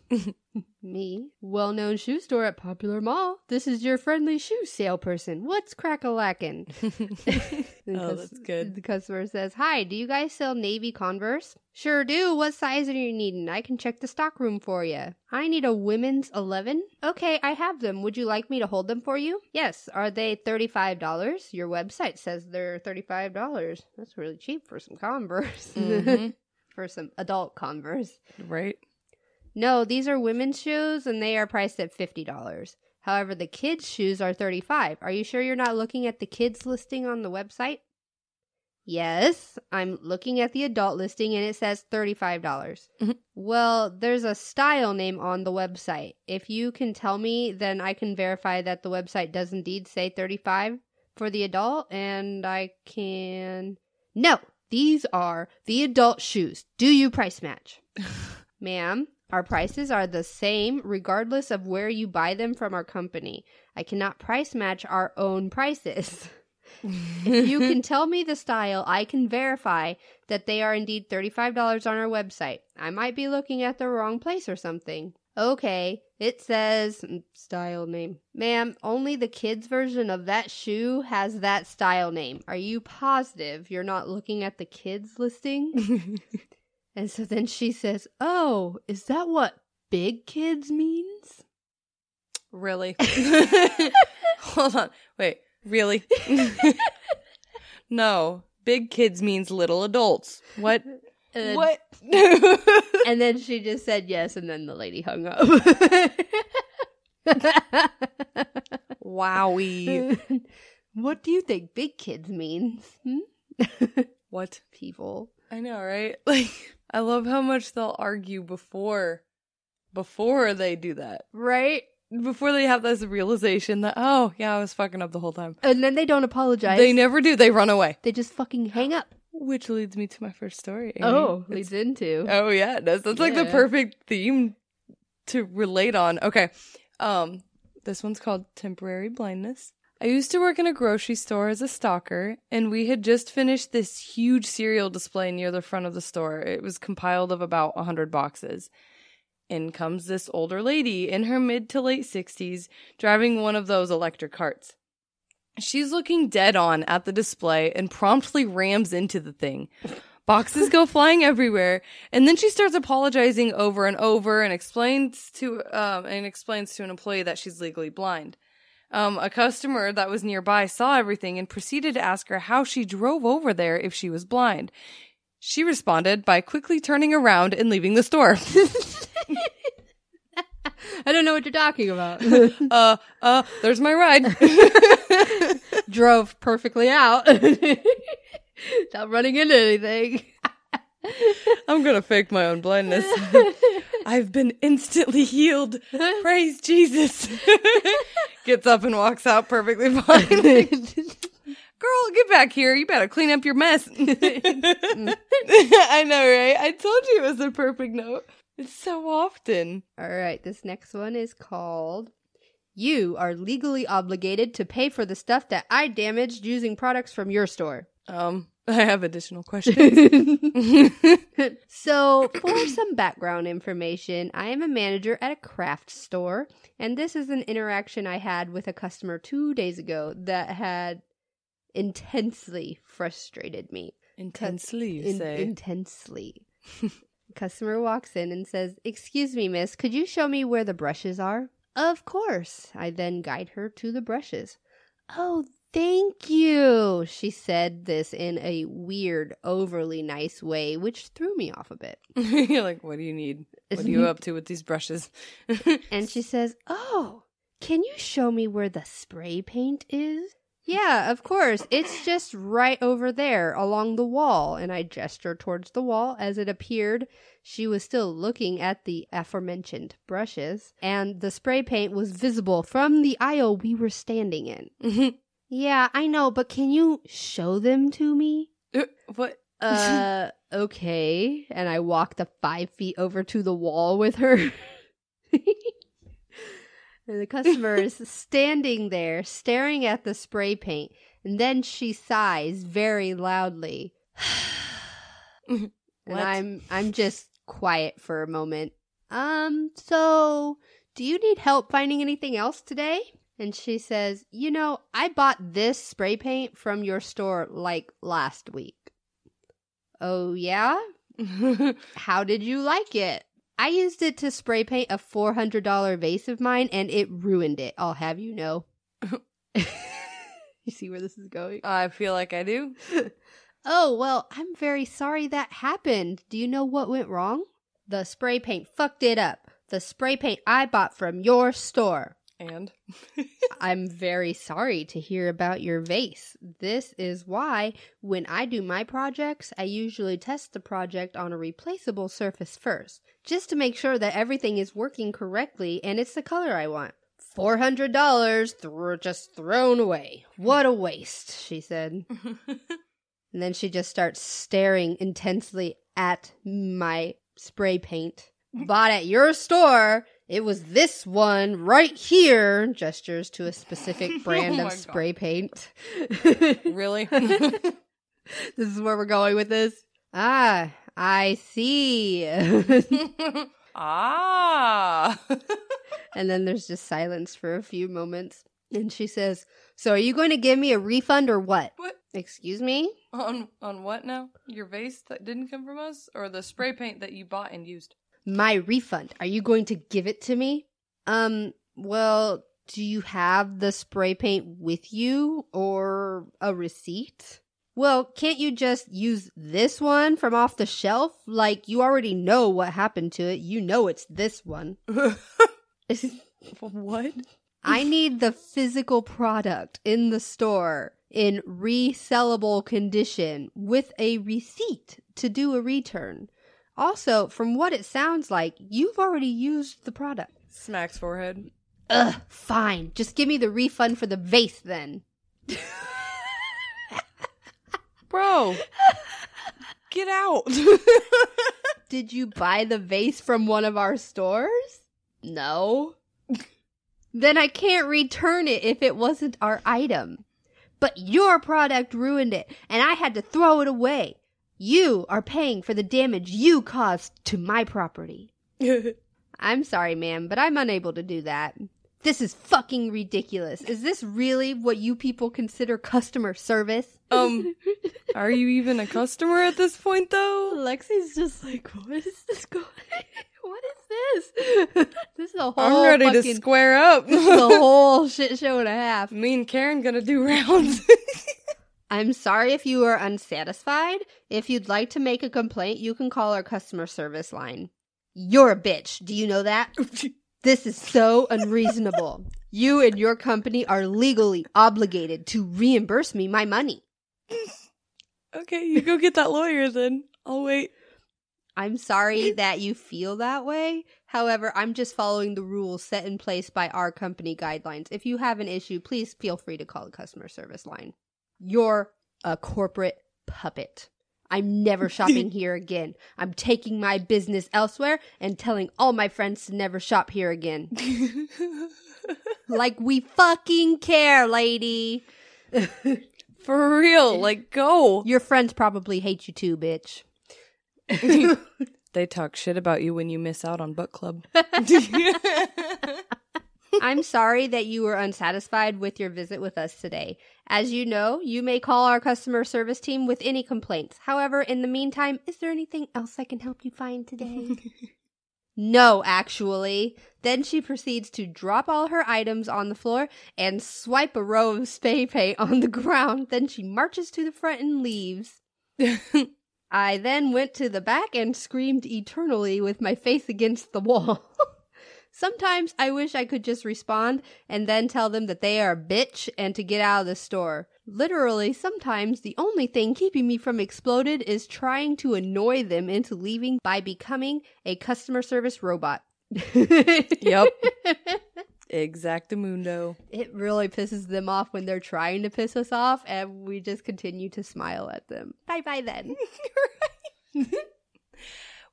S1: Me, well known shoe store at Popular Mall. This is your friendly shoe salesperson. What's crack a lackin'?
S2: Oh, that's good.
S1: The customer says, Hi, do you guys sell Navy Converse? Sure do. What size are you needing? I can check the stock room for you. I need a women's 11. Okay, I have them. Would you like me to hold them for you? Yes. Are they $35? Your website says they're $35. That's really cheap for some Converse.
S2: Mhm.
S1: for some adult Converse.
S2: right?
S1: No, these are women's shoes and they are priced at $50. However, the kids' shoes are 35. Are you sure you're not looking at the kids listing on the website? Yes, I'm looking at the adult listing and it says $35. dollars
S2: Mhm.
S1: Well, there's a style name on the website. If you can tell me, then I can verify that the website does indeed say 35 for the adult and I can No, these are the adult shoes. Do you price match? Ma'am, our prices are the same regardless of where you buy them from our company. I cannot price match our own prices. if you can tell me the style, I can verify that they are indeed $35 on our website. I might be looking at the wrong place or something. Okay, it says mm, style name. Ma'am, only the kids' version of that shoe has that style name. Are you positive you're not looking at the kids' listing? And so then she says, Oh, is that what big kids means?
S2: Really? Hold on. Wait. Really? no. Big kids means little adults. What?
S1: And,
S2: what?
S1: And then she just said yes, and then the lady hung up.
S2: Wowie.
S1: what do you think big kids means? Hmm?
S2: What?
S1: People.
S2: I know, right? Like, I love how much they'll argue before, before they do that.
S1: Right?
S2: Before they have this realization that, oh, yeah, I was fucking up the whole time.
S1: And then they don't apologize.
S2: They never do. They run away.
S1: They just fucking hang up.
S2: Which leads me to my first story. Amy.
S1: Oh,
S2: It's-
S1: leads into.
S2: Oh yeah, it does. That's like the perfect theme to relate on. Okay. Um, this one's called temporary blindness. I used to work in a grocery store as a stalker, and we had just finished this huge cereal display near the front of the store. It was compiled of about a 100 boxes. In comes this older lady in her mid to late 60s, driving one of those electric carts. She's looking dead on at the display and promptly rams into the thing. Boxes go flying everywhere, and then she starts apologizing over and over and explains to um, and explains to an employee that she's legally blind. Um, a customer that was nearby saw everything and proceeded to ask her how she drove over there if she was blind. She responded by quickly turning around and leaving the store.
S1: I don't know what you're talking about.
S2: uh, uh, there's my ride.
S1: Drove perfectly out. Not running into anything.
S2: I'm gonna fake my own blindness. I've been instantly healed. Praise Jesus. Gets up and walks out perfectly fine. Girl, get back here. You better clean up your mess. I know, right? I told you it was a perfect note. It's so often.
S1: All right, this next one is called You are legally obligated to pay for the stuff that I damaged using products from your store.
S2: Um, I have additional questions.
S1: so, for some background information, I am a manager at a craft store, and this is an interaction I had with a customer two days ago that had intensely frustrated me.
S2: Intensely, you
S1: In-
S2: say.
S1: intensely. Customer walks in and says, Excuse me, miss, could you show me where the brushes are? Of course. I then guide her to the brushes. Oh, thank you. She said this in a weird, overly nice way, which threw me off a bit.
S2: You're like, what do you need? What are you up to with these brushes?
S1: And she says, Oh, can you show me where the spray paint is? Yeah, of course. It's just right over there along the wall. And I gestured towards the wall as it appeared she was still looking at the aforementioned brushes, and the spray paint was visible from the aisle we were standing in. Yeah, I know, but can you show them to me?
S2: what?
S1: Uh, okay. And I walked the five feet over to the wall with her. and the customer is standing there staring at the spray paint. And then she sighs very loudly. and I'm I'm just quiet for a moment. Um, so do you need help finding anything else today? And she says, You know, I bought this spray paint from your store like last week. Oh, yeah? How did you like it? I used it to spray paint a $400 vase of mine and it ruined it. I'll have you know. you see where this is going?
S2: I feel like I do.
S1: Oh, well, I'm very sorry that happened. Do you know what went wrong? The spray paint fucked it up. The spray paint I bought from your store.
S2: And
S1: I'm very sorry to hear about your vase. This is why, when I do my projects, I usually test the project on a replaceable surface first, just to make sure that everything is working correctly and it's the color I want. $400 th- just thrown away. What a waste, she said. And then she just starts staring intensely at my spray paint. Bought at your store. It was this one right here. Gestures to a specific brand
S2: Oh
S1: of
S2: my God.
S1: spray paint.
S2: really?
S1: this is where we're going with this. Ah, I see.
S2: ah.
S1: and then there's just silence for a few moments. And she says, So are you going to give me a refund or what?
S2: what?
S1: Excuse me?
S2: On on what now? Your vase that didn't come from us, or the spray paint that you bought and used?
S1: My refund. Are you going to give it to me? Um, well, do you have the spray paint with you or a receipt? Well, can't you just use this one from off the shelf? Like, you already know what happened to it. You know it's this one.
S2: what?
S1: I need the physical product in the store in resellable condition with a receipt to do a return. Also, from what it sounds like, you've already used the product.
S2: Smacks forehead.
S1: Ugh, fine. Just give me the refund for the vase then.
S2: Bro, get out.
S1: Did you buy the vase from one of our stores? No. then I can't return it if it wasn't our item. But your product ruined it, and I had to throw it away. You are paying for the damage you caused to my property. I'm sorry, ma'am, but I'm unable to do that. This is fucking ridiculous. Is this really what you people consider customer service?
S2: um, are you even a customer at this point, though?
S1: Lexi's just like, what is this going? What is this? this is a whole.
S2: I'm ready to square up.
S1: This is a whole shit show and a half.
S2: Me and Karen gonna do rounds.
S1: I'm sorry if you are unsatisfied. If you'd like to make a complaint, you can call our customer service line. You're a bitch. Do you know that? This is so unreasonable. You and your company are legally obligated to reimburse me my money.
S2: okay, you go get that lawyer then. I'll wait.
S1: I'm sorry that you feel that way. However, I'm just following the rules set in place by our company guidelines. If you have an issue, please feel free to call the customer service line. You're a corporate puppet. I'm never shopping here again. I'm taking my business elsewhere and telling all my friends to never shop here again. like we fucking care, lady.
S2: For real, like go.
S1: Your friends probably hate you too, bitch.
S2: They talk shit about you when you miss out on book club.
S1: I'm sorry that you were unsatisfied with your visit with us today. As you know, you may call our customer service team with any complaints. However, in the meantime, is there anything else I can help you find today? no, actually. Then she proceeds to drop all her items on the floor and swipe a row of spray paint on the ground. Then she marches to the front and leaves. I then went to the back and screamed eternally with my face against the wall. Sometimes I wish I could just respond and then tell them that they are a bitch and to get out of the store. Literally, sometimes the only thing keeping me from exploded is trying to annoy them into leaving by becoming a customer service robot.
S2: Yep. Exactamundo.
S1: It really pisses them off when they're trying to piss us off, and we just continue to smile at them. Bye bye then.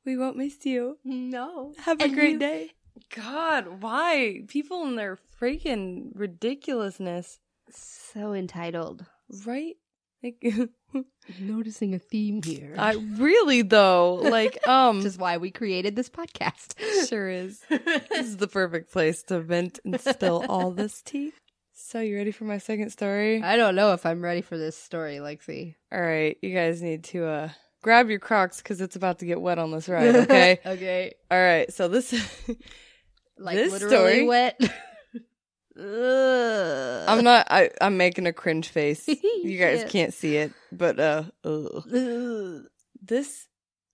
S2: We won't miss you.
S1: no.
S2: Have a
S1: And
S2: great
S1: you-
S2: day. God, why? People and their freaking ridiculousness.
S1: So entitled.
S2: Right? Like
S1: Noticing a theme here.
S2: I really though, like um
S1: Which is why we created this podcast.
S2: sure is. This is the perfect place to vent and spill all this tea. So you ready for my second story?
S1: I don't know if I'm ready for this story, Lexi.
S2: All right, you guys need to uh grab your Crocs cuz it's about to get wet on this ride, okay?
S1: okay.
S2: all right. So this
S1: Like
S2: This
S1: literally
S2: story-
S1: wet.
S2: I'm not I I'm making a cringe face. You guys
S1: Shit.
S2: can't see it, but uh ugh.
S1: Ugh.
S2: This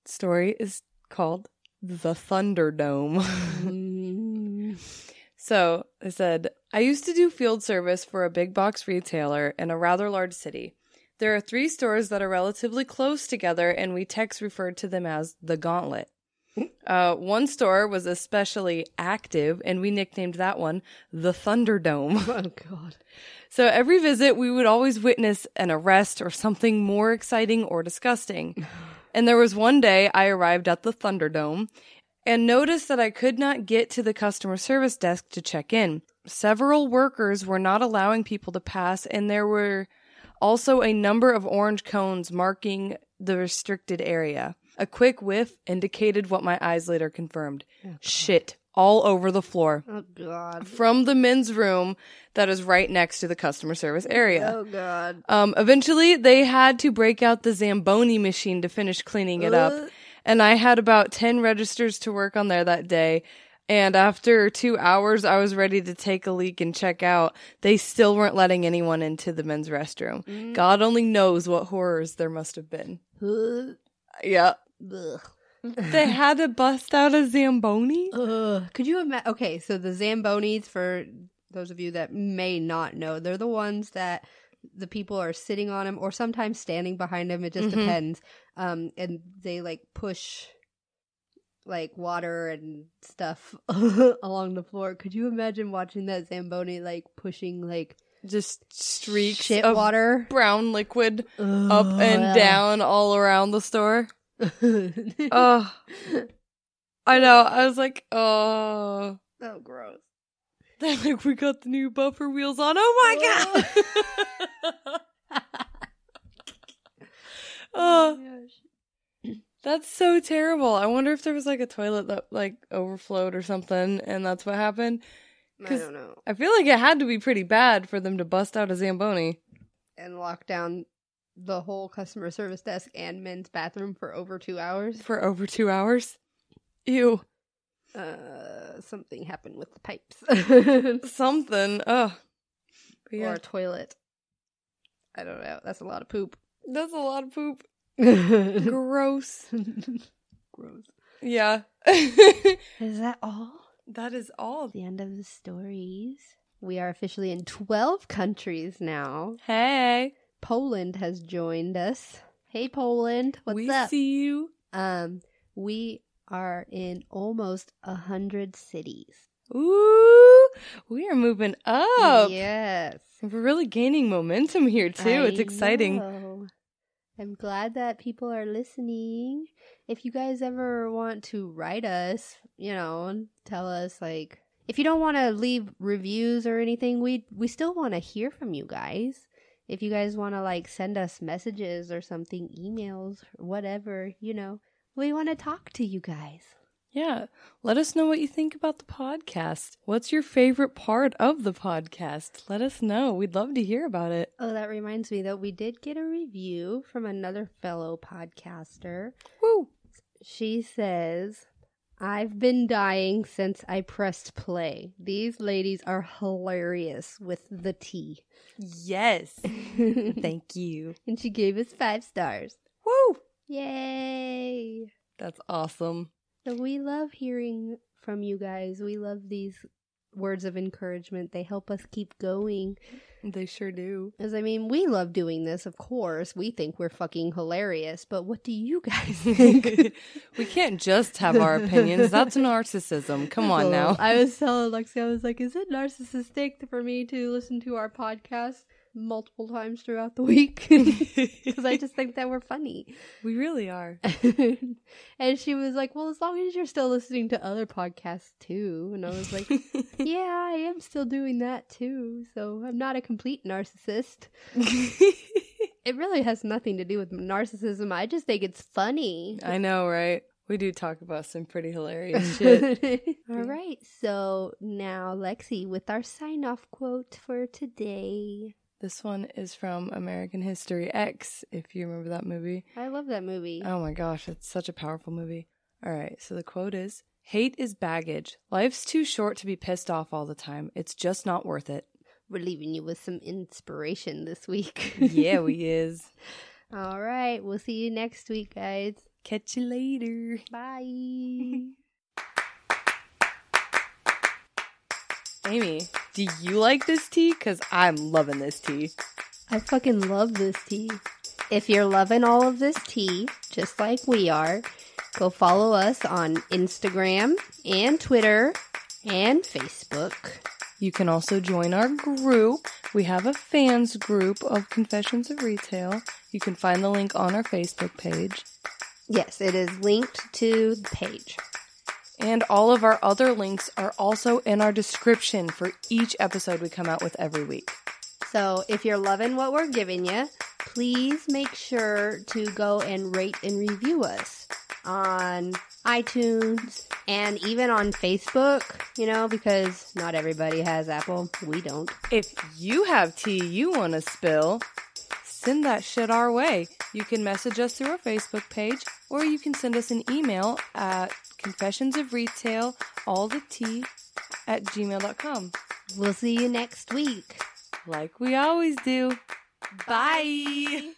S2: story is called The Thunderdome.
S1: Mm.
S2: so I said, I used to do field service for a big box retailer in a rather large city. There are three stores that are relatively close together, and we techs referred to them as the Gauntlet. Uh, one store was especially active, and we nicknamed that one the Thunderdome.
S1: oh god.
S2: So every visit, we would always witness an arrest or something more exciting or disgusting. And there was one day I arrived at the Thunderdome and noticed that I could not get to the customer service desk to check in. Several workers were not allowing people to pass, and there were also a number of orange cones marking the restricted area. A quick whiff indicated what my eyes later confirmed shit all over the floor
S1: Oh god.
S2: from the men's room that is right next to the customer service area.
S1: Oh god.
S2: Um, eventually, they had to break out the Zamboni machine to finish cleaning it up. And I had about 10 registers to work on there that day. And after two hours, I was ready to take a leak and check out. They still weren't letting anyone into the men's restroom.
S1: Mm.
S2: God only knows what horrors there must have been. Yeah.
S1: Ugh.
S2: They had to bust out a Zamboni?
S1: Ugh. Could you imagine? Okay, so the Zambonis, for those of you that may not know, they're the ones that the people are sitting on them or sometimes standing behind them. It just
S2: Mhm.
S1: depends. Um, and they like push like water and stuff along the floor. Could you imagine watching that Zamboni like pushing like
S2: Just streaks
S1: shit
S2: of
S1: water
S2: brown liquid up and
S1: Ugh.
S2: down all around the store. Oh, I know. I was like, oh,
S1: Oh, gross.
S2: They're like, we got the new buffer wheels on. Oh my god! oh, that's so terrible. I wonder if there was like a toilet that like overflowed or something, and that's what happened.
S1: I don't know.
S2: I feel like it had to be pretty bad for them to bust out a Zamboni
S1: And lock down the whole customer service desk and men's bathroom for over two hours.
S2: for over two hours. Ew.
S1: Uh, something happened with the pipes.
S2: Something. Ugh. But
S1: Or
S2: yeah,
S1: a toilet. I don't know. That's a lot of poop.
S2: that's a lot of poop.
S1: Gross.
S2: Gross. Yeah.
S1: Is that all?
S2: that is all.
S1: The end of the stories. We are officially in 12 countries now.
S2: Hey.
S1: Poland has joined us. Hey Poland, what's
S2: we
S1: up?
S2: see you.
S1: Um, we are in almost a hundred cities.
S2: Ooh, we are moving up.
S1: Yes,
S2: We're really gaining momentum here too. it's exciting.
S1: know. I'm glad that people are listening. If you guys ever want to write us, you know, tell us like if you don't want to leave reviews or anything, we we still want to hear from you guys. If you guys want to like send us messages or something, emails whatever, you know, we want to talk to you guys.
S2: Yeah. Let us know what you think about the podcast. What's your favorite part of the podcast? Let us know. We'd love to hear about it.
S1: Oh, that reminds me that we did get a review from another fellow podcaster.
S2: Woo.
S1: She says, I've been dying since I pressed play. These ladies are hilarious with the tea.
S2: Yes. Thank you.
S1: And she gave us five stars.
S2: Woo.
S1: Yay!
S2: That's awesome.
S1: So we love hearing from you guys. We love these words of encouragement. They help us keep going.
S2: They sure do.
S1: As I mean, we love doing this, of course. We think we're fucking hilarious, but what do you guys think?
S2: we can't just have our opinions. That's narcissism. Come on now.
S1: I was telling Lexi, I was like, is it narcissistic for me to listen to our podcast multiple times throughout the week? Because I just think that we're funny.
S2: we really are.
S1: and she was like, well, as long as you're still listening to other podcasts too. And I was like, yeah, I am still doing that too. So I'm not a complete narcissist. It really has nothing to do with narcissism. I just think it's funny.
S2: I know, right? We do talk about some pretty hilarious shit.
S1: All right. So now, Lexi, with our sign off quote for today.
S2: This one is from American History X, if you remember that movie.
S1: I love that movie.
S2: Oh my gosh, it's such a powerful movie. All right, so the quote is Hate is baggage. Life's too short to be pissed off all the time. It's just not worth it.
S1: We're leaving you with some inspiration this week.
S2: yeah, we is.
S1: All right. We'll see you next week, guys.
S2: Catch you later.
S1: Bye.
S2: Amy, do you like this tea? Because I'm loving this tea.
S1: I fucking love this tea. If you're loving all of this tea, just like we are, go follow us on Instagram and Twitter and Facebook.
S2: You can also join our group. We have a fans group of Confessions of Retail. You can find the link on our Facebook page.
S1: Yes, it is linked to the page.
S2: And all of our other links are also in our description for each episode we come out with every week.
S1: So if you're loving what we're giving you, please make sure to go and rate and review us on iTunes and even on Facebook, you know, because not everybody has Apple. We don't.
S2: If you have tea you want to spill, send that shit our way. You can message us through our Facebook page or you can send us an email at confessions of retail, all the tea at gmail.com.
S1: We'll see you next week.
S2: Like we always do. Bye.